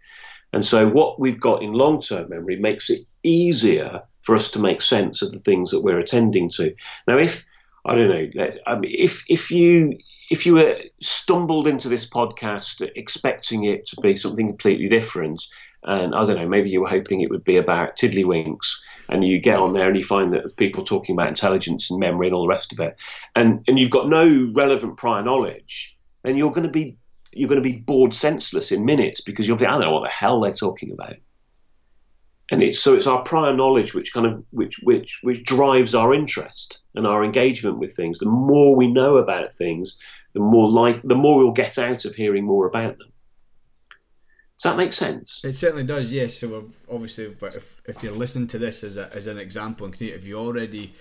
And so what we've got in long term memory makes it easier for us to make sense of the things that we're attending to. Now, if I don't know, if if you if you were stumbled into this podcast expecting it to be something completely different, and I don't know, maybe you were hoping it would be about tiddlywinks, and you get on there and you find that people talking about intelligence and memory and all the rest of it, and and you've got no relevant prior knowledge, then you're going to be you're going to be bored senseless in minutes because you'll think, I don't know what the hell they're talking about and it's so it's our prior knowledge which kind of which which which drives our interest and our engagement with things. The more we know about things, the more like the more we'll get out of hearing more about them. Does that make sense? It certainly does. Yes. So obviously, if if you're listening to this as a, as an example, and if you already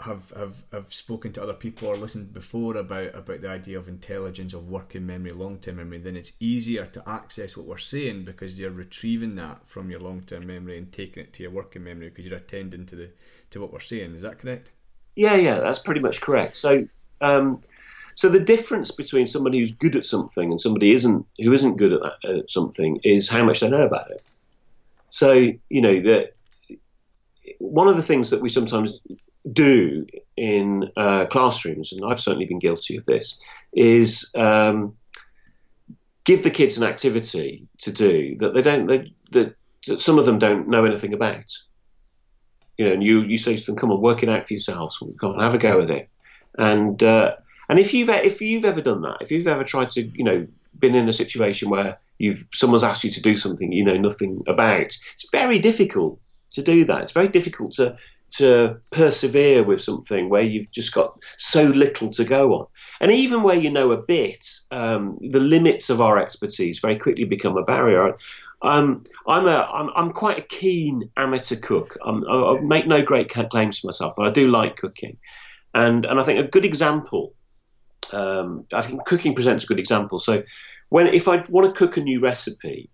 have have have spoken to other people or listened before about about the idea of intelligence of working memory long term memory then it's easier to access what we're saying because you're retrieving that from your long term memory and taking it to your working memory because you're attending to the to what we're saying. Is that correct? Yeah yeah that's pretty much correct. So um, so the difference between somebody who's good at something and somebody isn't who isn't good at, that, at something is how much they know about it. So you know that one of the things that we sometimes do in uh, classrooms, and I've certainly been guilty of this, is um, give the kids an activity to do that they don't, they, that, that some of them don't know anything about. You know, and you, you say to them, "Come on, work it out for yourselves. Come on, have a go with it." And uh, and if you've if you've ever done that, if you've ever tried to, you know, been in a situation where you've someone's asked you to do something you know nothing about, it's very difficult to do that. It's very difficult to to persevere with something where you've just got so little to go on. And even where you know a bit, um, the limits of our expertise very quickly become a barrier. Um, I'm a I'm, I'm quite a keen amateur cook. I'm, i make no great claims to myself, but I do like cooking, and and I think a good example. Um, I think cooking presents a good example. So when if I want to cook a new recipe,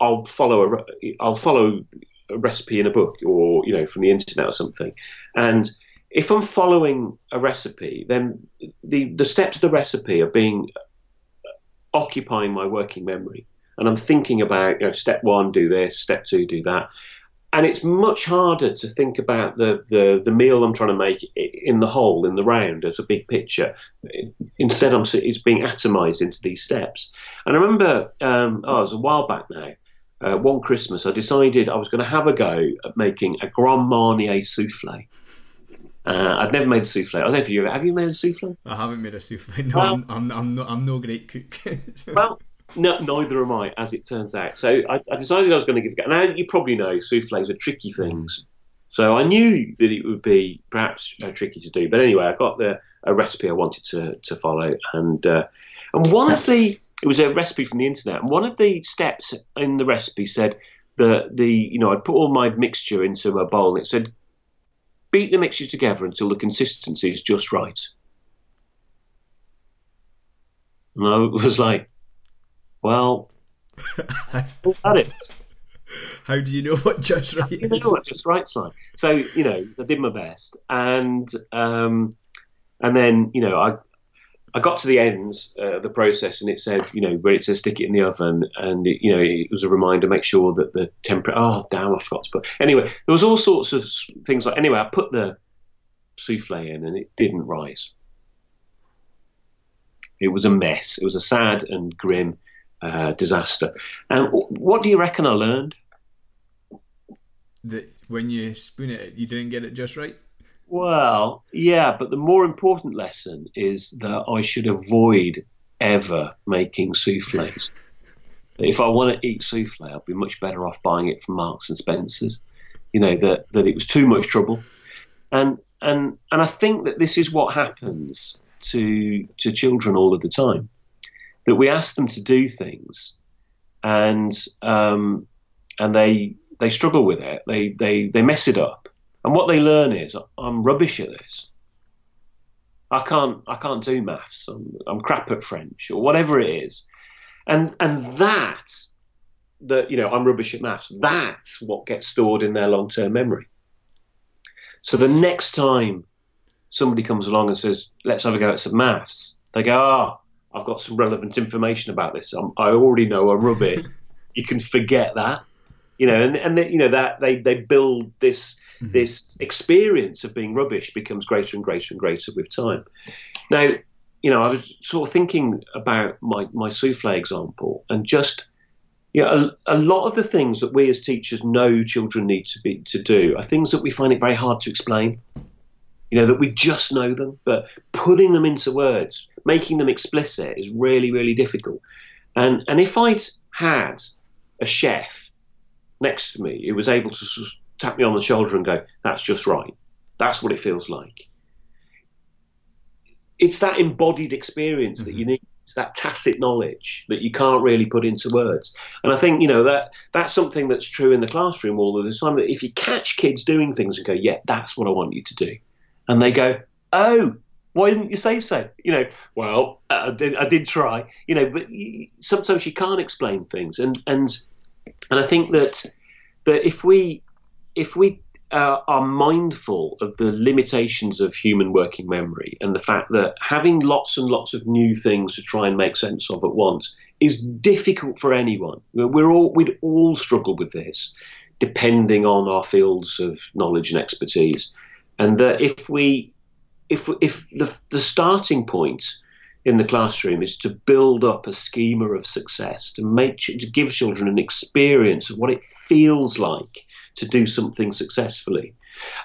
I'll follow a I'll follow a recipe in a book or you know from the internet or something, and if I'm following a recipe, then the the steps of the recipe are being occupying my working memory. And I'm thinking about, you know, step one, do this, step two, do that. And it's much harder to think about the, the, the meal I'm trying to make in the whole, in the round, as a big picture. Instead, I'm, it's being atomized into these steps. And I remember, um, oh, it was a while back now, uh, one Christmas, I decided I was going to have a go at making a Grand Marnier souffle. Uh, I'd never made a souffle. I don't know if you have you made a souffle. I haven't made a souffle. <laughs> No, well, I'm, I'm, I'm, no, I'm no great cook. <laughs> well, no, neither am I, as it turns out. So I, I decided I was going to give it a go. Now you probably know souffles are tricky things, so I knew that it would be perhaps uh, tricky to do. But anyway, I got the a recipe I wanted to to follow, and uh, and one of the it was a recipe from the internet, and one of the steps in the recipe said that the you know I'd put all my mixture into a bowl, and it said beat the mixture together until the consistency is just right. And I was like, well. <laughs> How do you know what just right You know what just right's like. So you know, I did my best, and um, and then you know, I I got to the end uh, of the process, and it said, you know, where it says stick it in the oven, and it, you know, it was a reminder, make sure that the temperature. Oh, damn, I forgot to put. Anyway, there was all sorts of things like. Anyway, I put the souffle in, and it didn't rise. It was a mess. It was a sad and grim uh, disaster. And what do you reckon I learned? That when you spoon it, you didn't get it just right. Well, yeah, but the more important lesson is that I should avoid ever making souffles. if I want to eat souffle, I'd be much better off buying it from Marks and Spencers. You know that that it was too much trouble, and and and I think that this is what happens to to children all of the time that we ask them to do things, and um, and they they struggle with it. They they they mess it up, and what they learn is I'm rubbish at this. I can't I can't do maths. I'm, I'm crap at French or whatever it is, and and that that you know I'm rubbish at maths. That's what gets stored in their long term memory. So the next time somebody comes along and says, "Let's have a go at some maths," they go, "Ah, oh, I've got some relevant information about this. I'm, i already know I rub it. you can forget that, you know, and and they, you know that they they build this mm-hmm. this experience of being rubbish becomes greater and greater and greater with time. Now, you know, I was sort of thinking about my my souffle example and just. You know, a, a lot of the things that we as teachers know children need to be to do are things that we find it very hard to explain you know, that we just know them, but putting them into words, making them explicit is really, really difficult. And, and if I'd had a chef next to me who was able to tap me on the shoulder and go, that's just right. That's what it feels like. It's that embodied experience mm-hmm. that you mm-hmm. need. It's that tacit knowledge that you can't really put into words. And I think, you know, that that's something that's true in the classroom all of the time that if you catch kids doing things and go, yeah, that's what I want you to do and they go, "Oh, why didn't you say so?" You know, well, I did, I did try. You know, but sometimes you can't explain things, and and and I think that that if we if we uh, are mindful of the limitations of human working memory and the fact that having lots and lots of new things to try and make sense of at once is difficult for anyone. We're all we'd all struggle with this, depending on our fields of knowledge and expertise and that if we if if the, the starting point in the classroom is to build up a schema of success to make to give children an experience of what it feels like to do something successfully.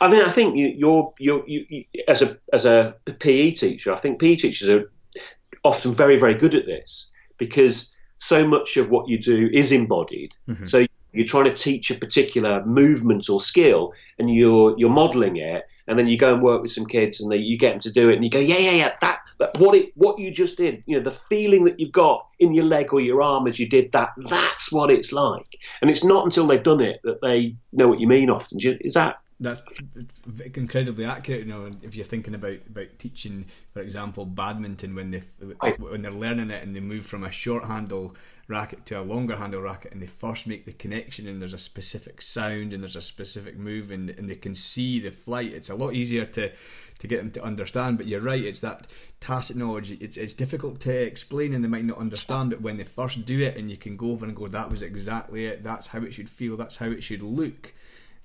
I mean, I think you, you're, you're you, you, as a as a PE teacher, I think PE teachers are often very very good at this because so much of what you do is embodied. Mm-hmm. So you're trying to teach a particular movement or skill, and you're you're modelling it, and then you go and work with some kids, and they, you get them to do it, and you go, yeah, yeah, yeah, that, that what it what you just did, you know, the feeling that you've got in your leg or your arm as you did that, that's what it's like, and it's not until they've done it that they know what you mean. Often, is that that's incredibly accurate. You know, if you're thinking about, about teaching, for example, badminton when they when they're learning it and they move from a short handle racket to a longer handle racket and they first make the connection and there's a specific sound and there's a specific move and, and they can see the flight, it's a lot easier to to get them to understand. But you're right, it's that tacit knowledge. It's, it's difficult to explain and they might not understand. But when they first do it and you can go over and go, that was exactly it. That's how it should feel. That's how it should look.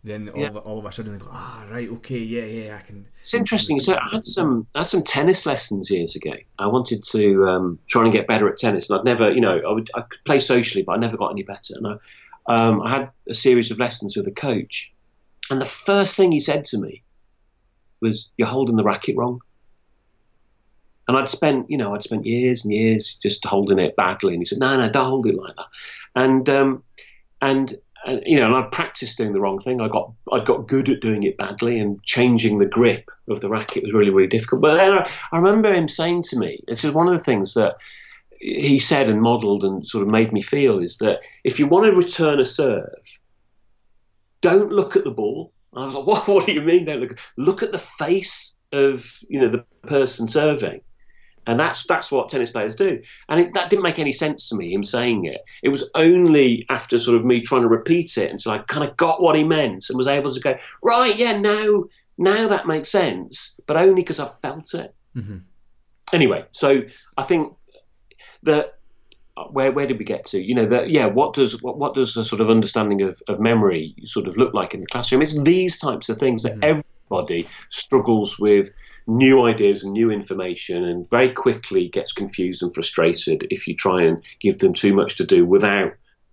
Then all, yeah. of, all of a sudden they go, ah, right, okay, yeah, yeah, I can. It's interesting. So I had some, I had some tennis lessons years ago. I wanted to um, try and get better at tennis, and I'd never, you know, I would I could play socially, but I never got any better. And I, um, I had a series of lessons with a coach, and the first thing he said to me was you're holding the racket wrong. And I'd spent, you know, I'd spent years and years just holding it badly. And he said, no, no, don't hold it like that. And, um, and, and you know, and I practiced doing the wrong thing. I got, I got good at doing it badly and changing the grip of the racket was really, really difficult. But then I, I remember him saying to me, this is one of the things that he said and modelled and sort of made me feel is that if you want to return a serve, don't look at the ball, and I was like, <laughs> what, what do you mean? Don't look, look at the face of, you know, the person serving. And that's that's what tennis players do. And it, that didn't make any sense to me, him saying it. It was only after sort of me trying to repeat it until I kind of got what he meant and was able to go, right, yeah, now, now that makes sense, but only because I felt it. Mm-hmm. Anyway, so I think that where where did we get to? You know, that yeah, what does what, what does the sort of understanding of, of memory sort of look like in the classroom? It's these types of things that mm. everybody struggles with new ideas and new information and very quickly gets confused and frustrated if you try and give them too much to do without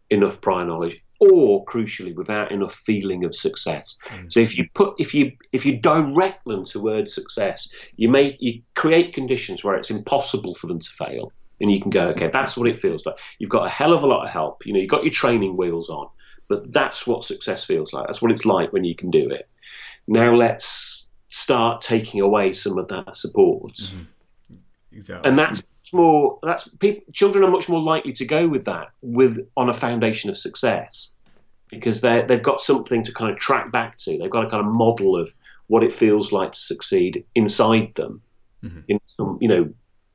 enough prior knowledge or crucially without enough feeling of success mm. so if you put if you if you direct them towards success you make you create conditions where it's impossible for them to fail and you can go, okay, that's what it feels like. You've got a hell of a lot of help. You know, you've got your training wheels on, but that's what success feels like. That's what it's like when you can do it. Now let's start taking away some of that support. Mm-hmm. Exactly. And that's more. That's people, children are much more likely to go with that with on a foundation of success because they they've got something to kind of track back to. They've got a kind of model of what it feels like to succeed inside them mm-hmm. in some you know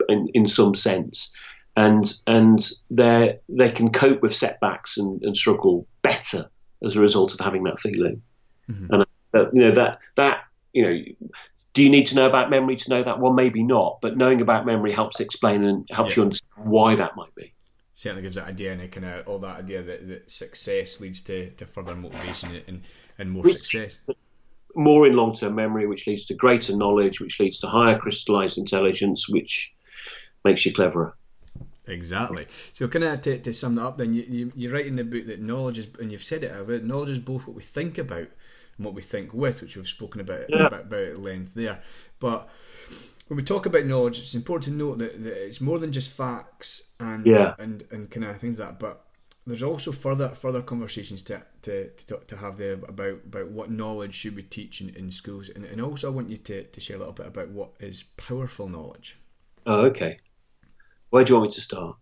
in, in some sense, and and they they can cope with setbacks and, and struggle better as a result of having that feeling. Mm-hmm. And uh, you know that that you know do you need to know about memory to know that? Well, maybe not, but knowing about memory helps explain and helps yeah. you understand why that might be. Certainly gives that idea and it kind of all that idea that, that success leads to, to further motivation and, and more which success. More in long term memory, which leads to greater knowledge, which leads to higher crystallized intelligence, which makes you cleverer. Exactly. So, kind of to, to sum that up, then you, you you write in the book that knowledge is, and you've said it about knowledge is both what we think about and what we think with, which we've spoken about yeah. about, about at length there. But when we talk about knowledge, it's important to note that, that it's more than just facts and yeah. and and kind of things like that. But there's also further further conversations to to, to, to have there about about what knowledge should we teach in, in schools, and, and also I want you to, to share a little bit about what is powerful knowledge. Oh, okay. Where do you want me to start?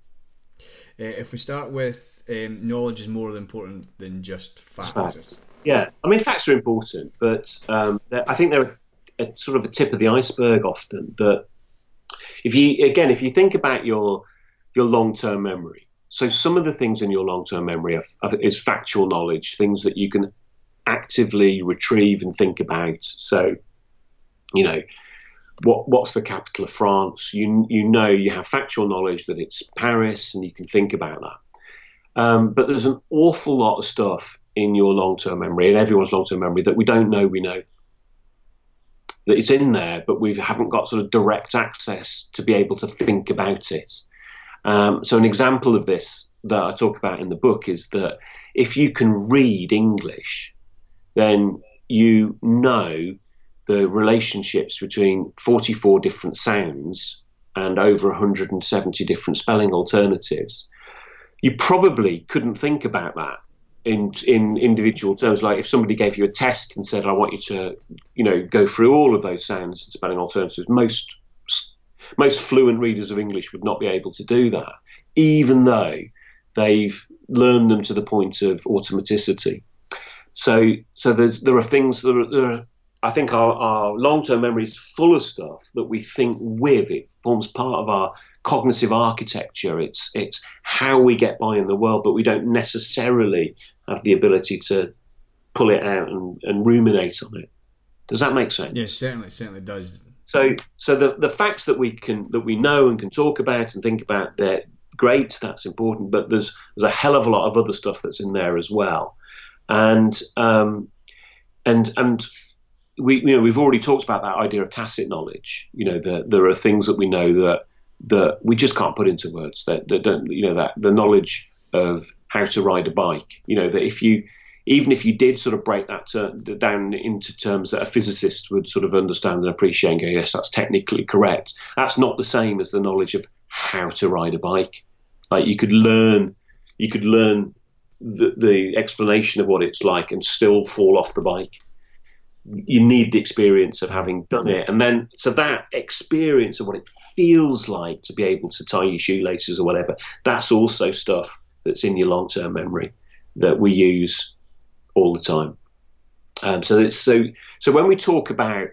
Uh, if we start with um, knowledge is more important than just facts. facts. Yeah, I mean facts are important, but um, I think they're a, sort of a tip of the iceberg often. That if you again, if you think about your your long term memory, so some of the things in your long term memory are, are, is factual knowledge, things that you can actively retrieve and think about. So, you know, what what's the capital of France? You you know you have factual knowledge that it's Paris, and you can think about that. Um, but there's an awful lot of stuff in your long term memory, in everyone's long term memory, that we don't know we know. That it's in there, but we haven't got sort of direct access to be able to think about it. Um, so, an example of this that I talk about in the book is that if you can read English, then you know the relationships between 44 different sounds and over 170 different spelling alternatives, you probably couldn't think about that in in individual terms. Like if somebody gave you a test and said, "I want you to, you know, go through all of those sounds and spelling alternatives," most most fluent readers of English would not be able to do that, even though they've learned them to the point of automaticity. So, so there are things there are, there are I think our, our long term memory is full of stuff that we think with. It forms part of our cognitive architecture. It's it's how we get by in the world, but we don't necessarily have the ability to pull it out and, and ruminate on it. Does that make sense? Yes, certainly, certainly does. So, so the the facts that we can that we know and can talk about and think about, they're great. That's important, but there's there's a hell of a lot of other stuff that's in there as well, and um, and and we you know we've already talked about that idea of tacit knowledge. You know, that there are things that we know that that we just can't put into words. That, that don't you know that the knowledge of how to ride a bike. You know that if you even if you did sort of break that down into terms that a physicist would sort of understand and appreciate and go, yes, that's technically correct. That's not the same as the knowledge of how to ride a bike. Like you could learn, you could learn the, the explanation of what it's like and still fall off the bike. You need the experience of having done it. And then, so that experience of what it feels like to be able to tie your shoelaces or whatever, that's also stuff that's in your long term memory that we use all the time. Um, so so so when we talk about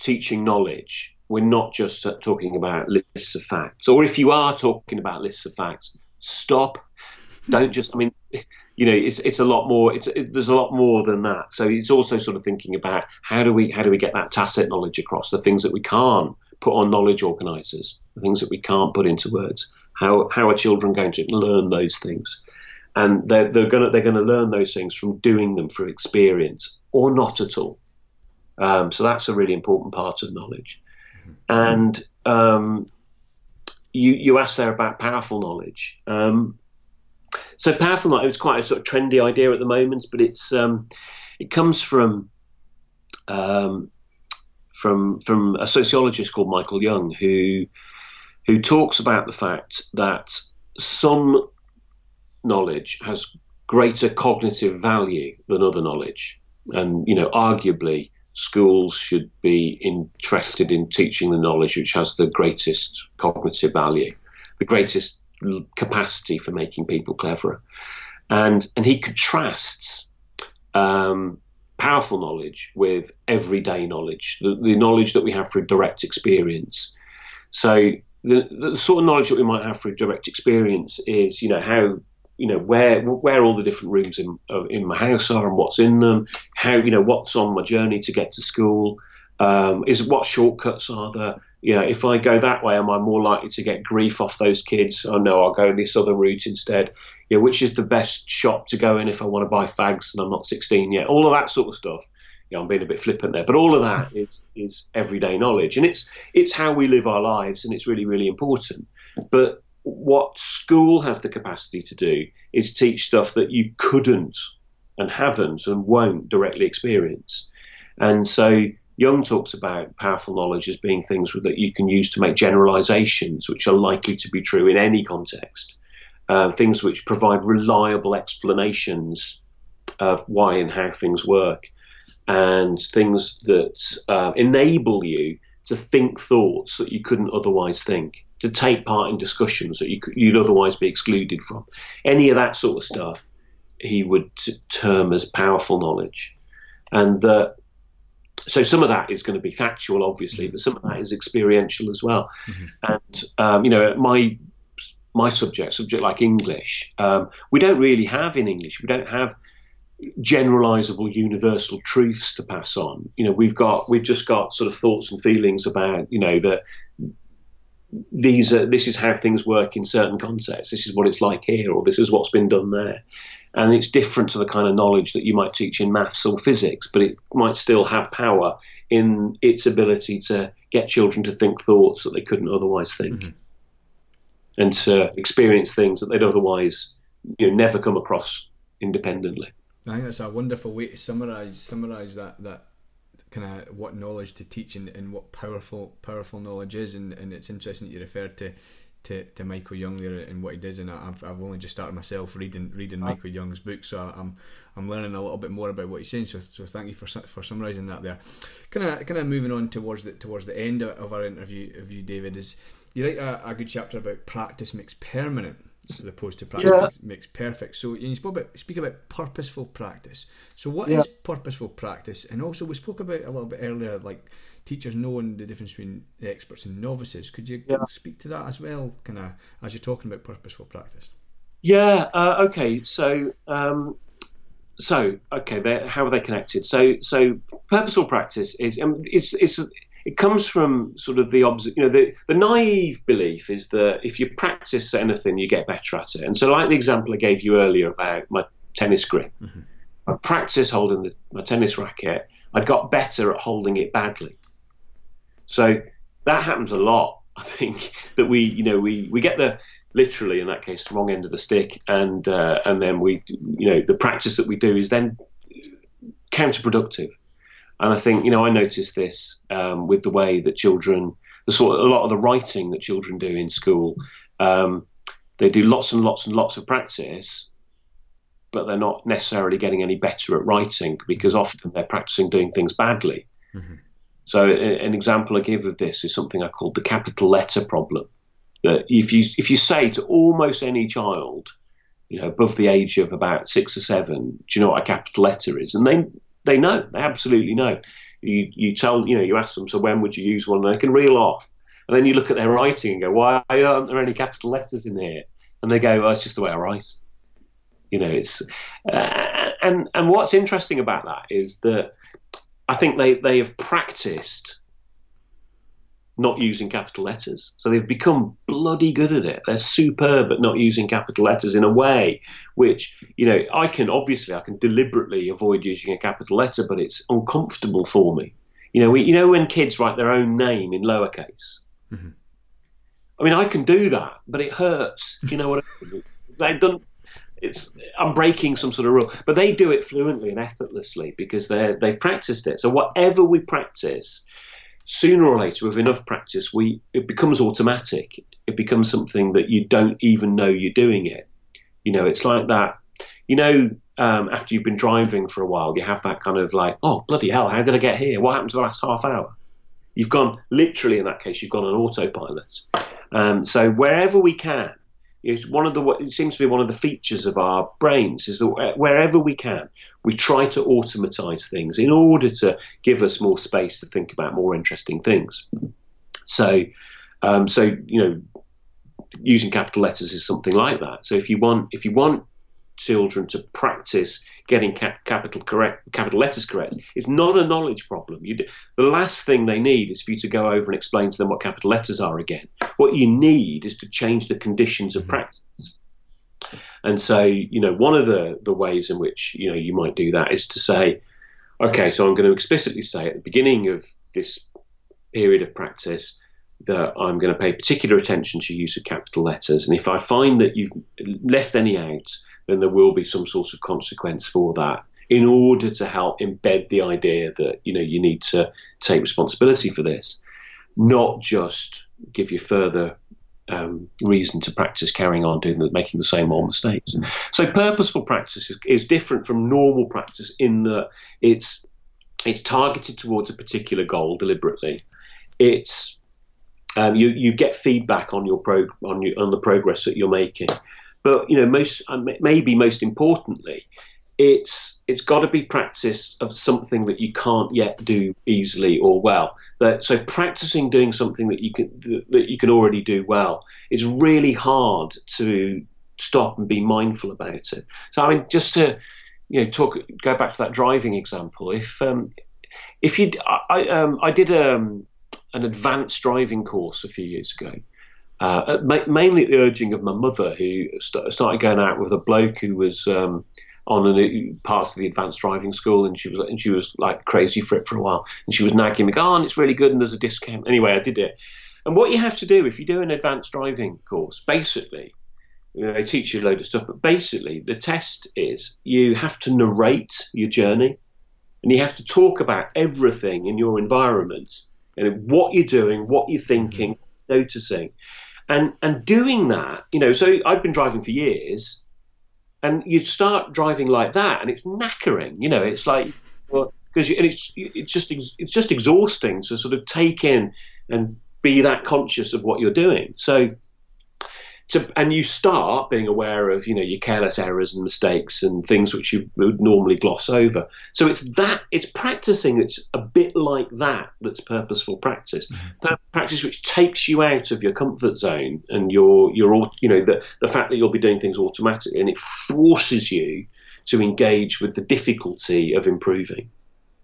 teaching knowledge, we're not just talking about lists of facts. Or if you are talking about lists of facts, stop. Don't just. I mean, you know, it's it's a lot more. It's it, there's a lot more than that. So it's also sort of thinking about how do we how do we get that tacit knowledge across the things that we can't put on knowledge organisers, the things that we can't put into words. How how are children going to learn those things? and they're, they're going to they're going to learn those things from doing them through experience or not at all. Um, so that's a really important part of knowledge. Mm-hmm. And um, you you asked there about powerful knowledge. Um, so powerful knowledge is quite a sort of trendy idea at the moment, but it's um, it comes from um, from from a sociologist called Michael Young who who talks about the fact that some knowledge has greater cognitive value than other knowledge. And, you know, arguably, schools should be interested in teaching the knowledge which has the greatest cognitive value, the greatest capacity for making people cleverer. And, and he contrasts um, powerful knowledge with everyday knowledge, the, the, knowledge that we have through direct experience. So the, the sort of knowledge that we might have through direct experience is, you know, how you know where where all the different rooms in uh, in my house are and what's in them, how you know what's on my journey to get to school, um, is what shortcuts are there. You know, if I go that way, am I more likely to get grief off those kids? Oh no, I'll go this other route instead. You know, which is the best shop to go in if I want to buy fags and I'm not 16 yet? All of that sort of stuff. You know, I'm being a bit flippant there, but all of that is is everyday knowledge, and it's it's how we live our lives, and it's really really important. But what school has the capacity to do is teach stuff that you couldn't and haven't and won't directly experience. And so Young talks about powerful knowledge as being things that you can use to make generalizations, which are likely to be true in any context, uh, things which provide reliable explanations of why and how things work, and things that uh, enable you to think thoughts that you couldn't otherwise think to take part in discussions that you could, you'd otherwise be excluded from. Any of that sort of stuff he would term as powerful knowledge. And that so some of that is going to be factual, obviously, but some of that is experiential as well. Mm-hmm. And um, you know, my my subject, subject like English, um, we don't really have in English. We don't have generalizable universal truths to pass on. You know, we've got we've just got sort of thoughts and feelings about you know that these are this is how things work in certain contexts. This is what it's like here, or this is what's been done there. And it's different to the kind of knowledge that you might teach in maths or physics, but it might still have power in its ability to get children to think thoughts that they couldn't otherwise think, mm-hmm. and to experience things that they'd otherwise you know never come across independently. I think that's a wonderful way to summarize summarize that that kind of what knowledge to teach and, and what powerful powerful knowledge is and, and it's interesting that you referred to to, to Michael Young there and what he does and I've, I've only just started myself reading reading oh. Michael Young's book so I'm I'm learning a little bit more about what he's saying so, so thank you for for summarising that there kind of kind of moving on towards the towards the end of our interview of you David is you write a, a good chapter about practice makes permanent as opposed to practice yeah. makes, perfect. So you spoke about speak about purposeful practice. So what yeah. is purposeful practice? And also we spoke about a little bit earlier, like teachers knowing the difference between experts and novices. Could you yeah. speak to that as well, kind of as you're talking about purposeful practice? Yeah. Uh, okay. So. Um, so okay, how are they connected? So, so purposeful practice is um, it's it's it comes from sort of the you know the the naive belief is that if you practice anything, you get better at it. And so, like the example I gave you earlier about my tennis grip, mm-hmm. I practiced holding the, my tennis racket. I got better at holding it badly. So that happens a lot. <laughs> I think that we, you know, we, we get the literally in that case the wrong end of the stick, and uh, and then we, you know, the practice that we do is then counterproductive. And I think, you know, I noticed this um, with the way that children, the sort of, a lot of the writing that children do in school, um, they do lots and lots and lots of practice, but they're not necessarily getting any better at writing because often they're practicing doing things badly. Mm-hmm. So, an example I give of this is something I call the capital letter problem. That if you if you say to almost any child, you know, above the age of about six or seven, do you know what a capital letter is? And they they know, they absolutely know. You, you tell, you know, you ask them, so when would you use one? And they can reel off. And then you look at their writing and go, why aren't there any capital letters in here? And they go, oh, it's just the way I write. You know, it's, uh, and, and what's interesting about that is that I think they, they have practiced not using capital letters. So they've become bloody good at it. They're superb at not using capital letters in a way which, you know, I can obviously I can deliberately avoid using a capital letter, but it's uncomfortable for me. You know, we, you know when kids write their own name in lowercase. Mm-hmm. I mean, I can do that, but it hurts. You know what? I mean? <laughs> They've done. It's I'm breaking some sort of rule, but they do it fluently and effortlessly because they they've practiced it. So whatever we practice, sooner or later, with enough practice, we it becomes automatic. It becomes something that you don't even know you're doing it. You know, it's like that. You know, um, after you've been driving for a while, you have that kind of like, oh bloody hell, how did I get here? What happened to the last half hour? You've gone literally in that case, you've gone on autopilot. Um, so wherever we can, it's one of the it seems to be one of the features of our brains is that wherever we can, we try to automatize things in order to give us more space to think about more interesting things. So, um, so you know, using capital letters is something like that. So if you want if you want children to practice getting cap- capital correct, capital letters correct. It's not a knowledge problem. Do, the last thing they need is for you to go over and explain to them what capital letters are again. What you need is to change the conditions of mm-hmm. practice. And so, you know, one of the, the ways in which, you know, you might do that is to say, okay, so I'm going to explicitly say at the beginning of this period of practice that I'm going to pay particular attention to use of capital letters. And if I find that you've left any out, then there will be some sort of consequence for that in order to help embed the idea that you know you need to take responsibility for this, not just give you further um, reason to practice carrying on doing the, making the same old mistakes. So purposeful practice is, is different from normal practice in that it's it's targeted towards a particular goal deliberately. It's um, you you get feedback on your prog- on your, on the progress that you're making. But you know, most uh, maybe most importantly, it's it's got to be practice of something that you can't yet do easily or well. That so practicing doing something that you can that you can already do well is really hard to stop and be mindful about it. So I mean, just to you know talk go back to that driving example. If um, if you I um, I did um, an advanced driving course a few years ago, uh, mainly at the urging of my mother, who st- started going out with a bloke who was um, on a part of the advanced driving school, and she was and she was like crazy for it for a while, and she was nagging me, "Oh, and it's really good, and there's a discount." Anyway, I did it. And what you have to do if you do an advanced driving course, basically, you know, they teach you a load of stuff, but basically the test is you have to narrate your journey, and you have to talk about everything in your environment and what you're doing, what you're thinking, noticing. And and doing that, you know, so I've been driving for years, and you start driving like that, and it's knackering. You know, it's like because and it's it's just it's just exhausting to sort of take in and be that conscious of what you're doing. So to, and you start being aware of you know your careless errors and mistakes and things which you would normally gloss over. So it's that it's practicing. It's a bit like that. That's purposeful practice, mm-hmm. practice which takes you out of your comfort zone and your your you know the the fact that you'll be doing things automatically and it forces you to engage with the difficulty of improving.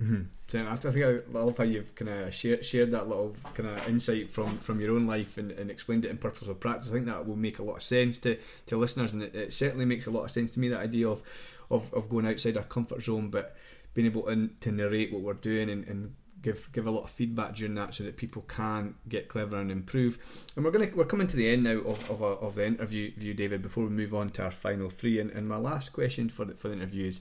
Mm-hmm. I think I love how you've kind of shared, shared that little kind of insight from, from your own life and, and explained it in purposeful practice. I think that will make a lot of sense to, to listeners, and it, it, certainly makes a lot of sense to me that idea of, of, of going outside our comfort zone, but being able to, to narrate what we're doing and, and give give a lot of feedback during that so that people can get clever and improve. And we're gonna we're coming to the end now of of, a, of the interview, view, David. Before we move on to our final three, and, and my last question for the for the interview is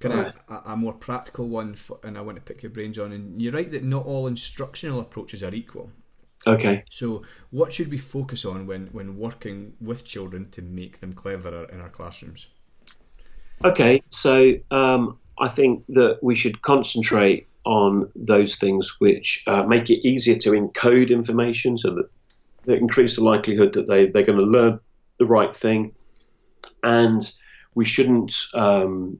kind of a, a, more practical one, for, and I want to pick your brains on. And you're right that not all instructional approaches are equal. Okay. So, what should we focus on when when working with children to make them cleverer in our classrooms? Okay, so um, I think that we should concentrate on those things which uh, make it easier to encode information, so that they increase the likelihood that they they're going to learn the right thing, and we shouldn't um,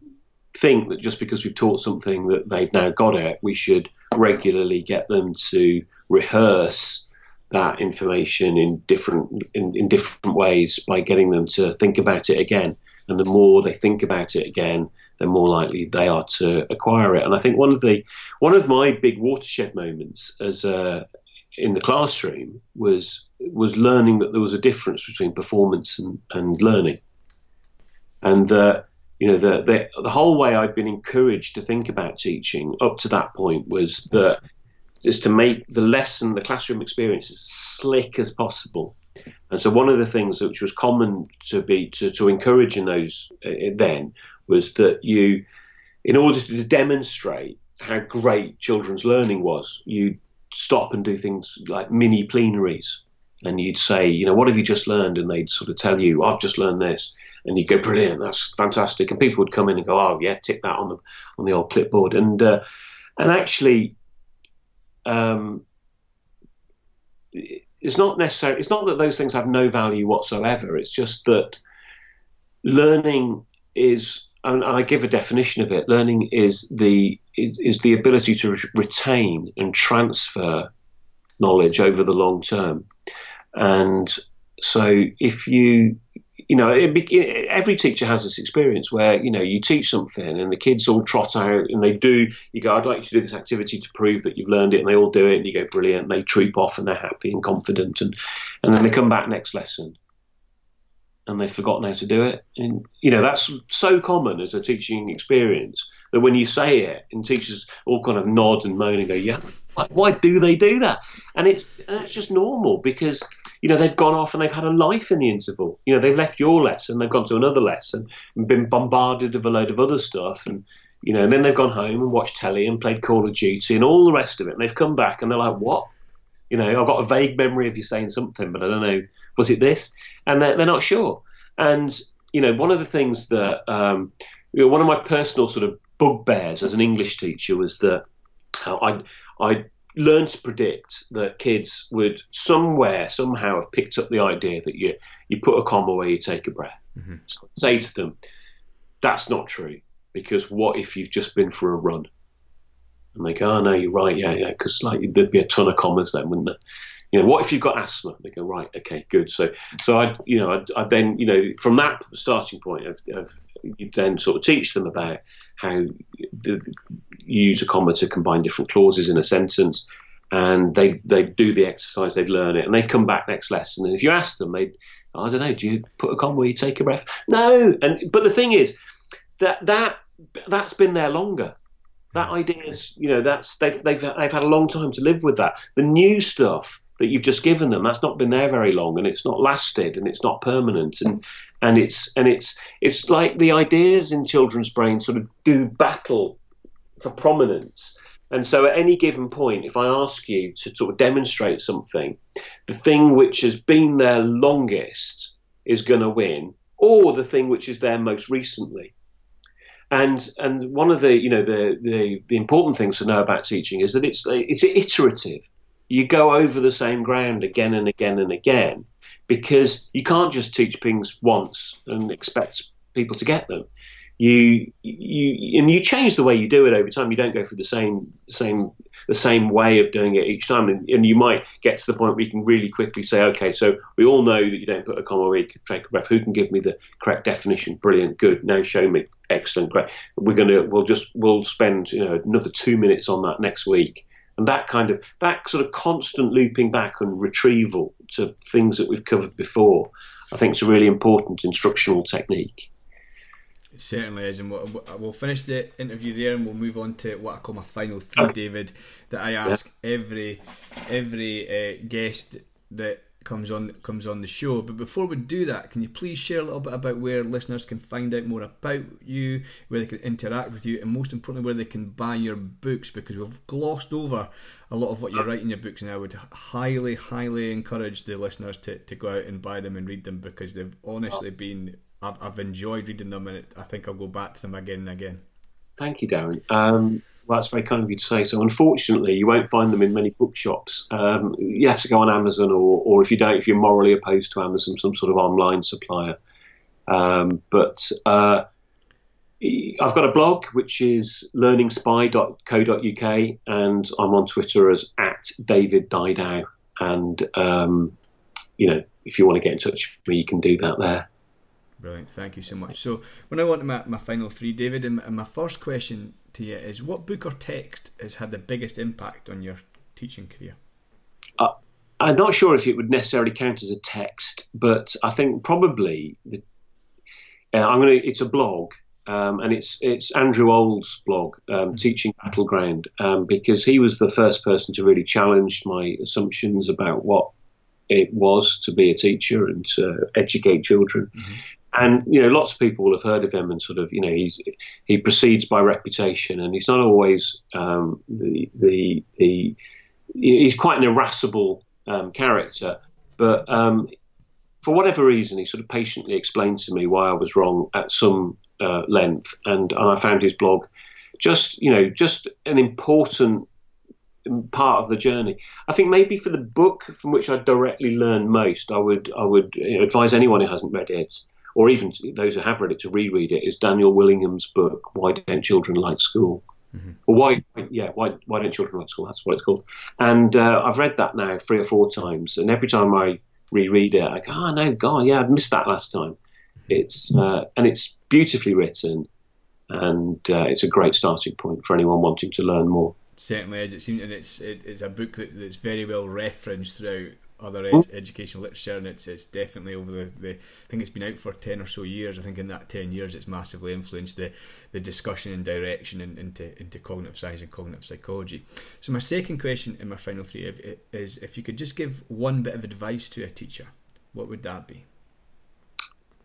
think that just because we've taught something that they've now got it, we should regularly get them to rehearse that information in different in, in different ways by getting them to think about it again. And the more they think about it again, the more likely they are to acquire it. And I think one of the one of my big watershed moments as a, in the classroom was was learning that there was a difference between performance and, and learning, and that you know, the, the, the whole way I'd been encouraged to think about teaching up to that point was that is to make the lesson, the classroom experience as slick as possible. And so one of the things which was common to be to, to encourage in those uh, then was that you, in order to demonstrate how great children's learning was, you'd stop and do things like mini plenaries and you'd say, you know, what have you just learned? And they'd sort of tell you, I've just learned this, and you go, brilliant, that's fantastic. And people would come in and go, oh yeah, tick that on the on the old clipboard, and uh, and actually, um, it's not necessary. It's not that those things have no value whatsoever. It's just that learning is, and I give a definition of it. Learning is the is the ability to retain and transfer knowledge over the long term. And so if you you know, every teacher has this experience where you know you teach something and the kids all trot out and they do. You go, I'd like you to do this activity to prove that you've learned it, and they all do it, and you go, brilliant. And they troop off and they're happy and confident, and and then they come back next lesson and they've forgotten how to do it. And you know that's so common as a teaching experience that when you say it, and teachers all kind of nod and moan and go, "Yeah, why do they do that?" And it's and it's just normal because you know, they've gone off and they've had a life in the interval. You know, they've left your lesson, they've gone to another lesson and been bombarded with a load of other stuff. And, you know, and then they've gone home and watched telly and played Call of Duty and all the rest of it. And they've come back and they're like, what? You know, I've got a vague memory of you saying something, but I don't know, was it this? And they're, they're not sure. And, you know, one of the things that, um, you know, one of my personal sort of bugbears as an English teacher was that I, I learn to predict that kids would somewhere somehow have picked up the idea that you you put a comma where you take a breath. Mm-hmm. So say to them, that's not true because what if you've just been for a run? And they go, oh no, you're right, yeah, yeah, because like there'd be a ton of commas then, wouldn't there? You know, what if you've got asthma? They go, right, okay, good. So, so I, you know, I, I then, you know, from that starting point of, of you then sort of teach them about how the, use a comma to combine different clauses in a sentence. And they they do the exercise, they'd learn it, and they come back next lesson. And if you ask them, they I don't know, do you put a comma where you take a breath? No. And but the thing is that that that's been there longer. That idea is, you know, that's they've they've they've had a long time to live with that. The new stuff that you've just given them that's not been there very long and it's not lasted and it's not permanent and and it's and it's it's like the ideas in children's brains sort of do battle for prominence. And so at any given point, if I ask you to sort of demonstrate something, the thing which has been there longest is going to win, or the thing which is there most recently. And and one of the you know the, the, the important things to know about teaching is that it's it's iterative. You go over the same ground again and again and again because you can't just teach things once and expect people to get them. You you and you change the way you do it over time. You don't go through the same same the same way of doing it each time, and, and you might get to the point where you can really quickly say, okay, so we all know that you don't put a comma where you a breath. Who can give me the correct definition? Brilliant, good. Now show me. Excellent, great. We're gonna we'll just we'll spend you know another two minutes on that next week and that kind of that sort of constant looping back and retrieval to things that we've covered before, I think is a really important instructional technique. It certainly is, and we'll, we'll, finish the interview there, and we'll move on to what I call my final three, David, that I ask yeah. every every uh, guest that comes on comes on the show. But before we do that, can you please share a little bit about where listeners can find out more about you, where they can interact with you, and most importantly, where they can buy your books? Because we've glossed over a lot of what you write in your books, and I would highly, highly encourage the listeners to, to go out and buy them and read them because they've honestly been. I've, I've enjoyed reading them, and I think I'll go back to them again and again. Thank you, Darren. Um, well, that's very kind of you to say. So, unfortunately, you won't find them in many bookshops. Um, you have to go on Amazon, or, or if you don't, if you're morally opposed to Amazon, some sort of online supplier. Um, but uh, I've got a blog which is learningspy.co.uk, and I'm on Twitter as at David Didau. And um, you know, if you want to get in touch with me, you can do that there. Brilliant, thank you so much. So, when I want my, my final three, David, and my first question to you is what book or text has had the biggest impact on your teaching career? Uh, I'm not sure if it would necessarily count as a text, but I think probably the, uh, I'm going to. It's a blog, um, and it's it's Andrew Old's blog, um, mm-hmm. Teaching Battleground, um, because he was the first person to really challenge my assumptions about what it was to be a teacher and to educate children. Mm-hmm and you know lots of people will have heard of him and sort of you know he's he proceeds by reputation and he's not always um, the, the the he's quite an irascible um, character but um, for whatever reason he sort of patiently explained to me why I was wrong at some uh, length and, and I found his blog just you know just an important part of the journey. I think maybe for the book from which I directly learned most, I would I would you know, advise anyone who hasn't read it or even those who have read it to reread it, is Daniel Willingham's book, Why Don't Children Like School? Mm-hmm. Or why, yeah, why, why don't children like school? That's what it's called. And uh, I've read that now three or four times, and every time I reread it, I go, oh no, God, yeah, I missed that last time. Mm-hmm. It's uh, and it's beautifully written, and uh, it's a great starting point for anyone wanting to learn more. Certainly is. It seems, and it's it, it's a book that, that's very well referenced throughout other hmm? ed- educational literature, and it's it's definitely over the, the. I think it's been out for ten or so years. I think in that ten years, it's massively influenced the the discussion and direction in, into into cognitive science and cognitive psychology. So my second question in my final three is if you could just give one bit of advice to a teacher, what would that be?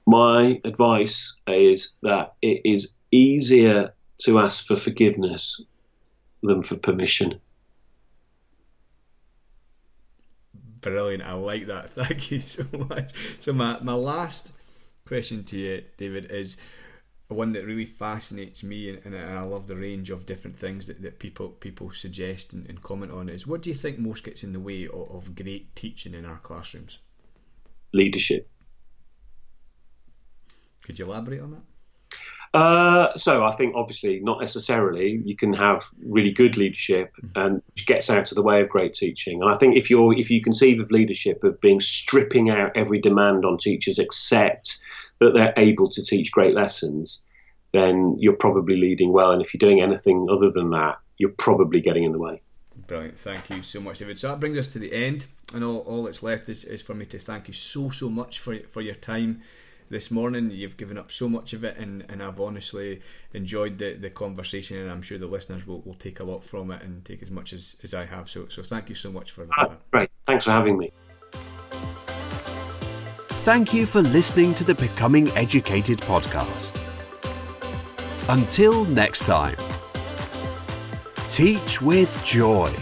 My advice is that it is easier to ask for forgiveness than for permission. Brilliant. I like that. <laughs> Thank you so much. So my, my last question to you, David, is one that really fascinates me and, and I love the range of different things that, that people people suggest and, and comment on is what do you think most gets in the way of, of great teaching in our classrooms? Leadership. Could you elaborate on that? Uh, so I think obviously not necessarily. You can have really good leadership mm-hmm. and which gets out of the way of great teaching. And I think if you're if you conceive of leadership of being stripping out every demand on teachers except that they're able to teach great lessons, then you're probably leading well. And if you're doing anything other than that, you're probably getting in the way. Brilliant. Thank you so much, David. So that brings us to the end, and all, all that's left is, is for me to thank you so so much for for your time this morning. You've given up so much of it, and, and I've honestly enjoyed the, the conversation, and I'm sure the listeners will, will take a lot from it and take as much as, as I have. So, so thank you so much for that. Ah, great. Thanks for having me. Thank you for listening to the Becoming Educated podcast. Until next time, teach with joy.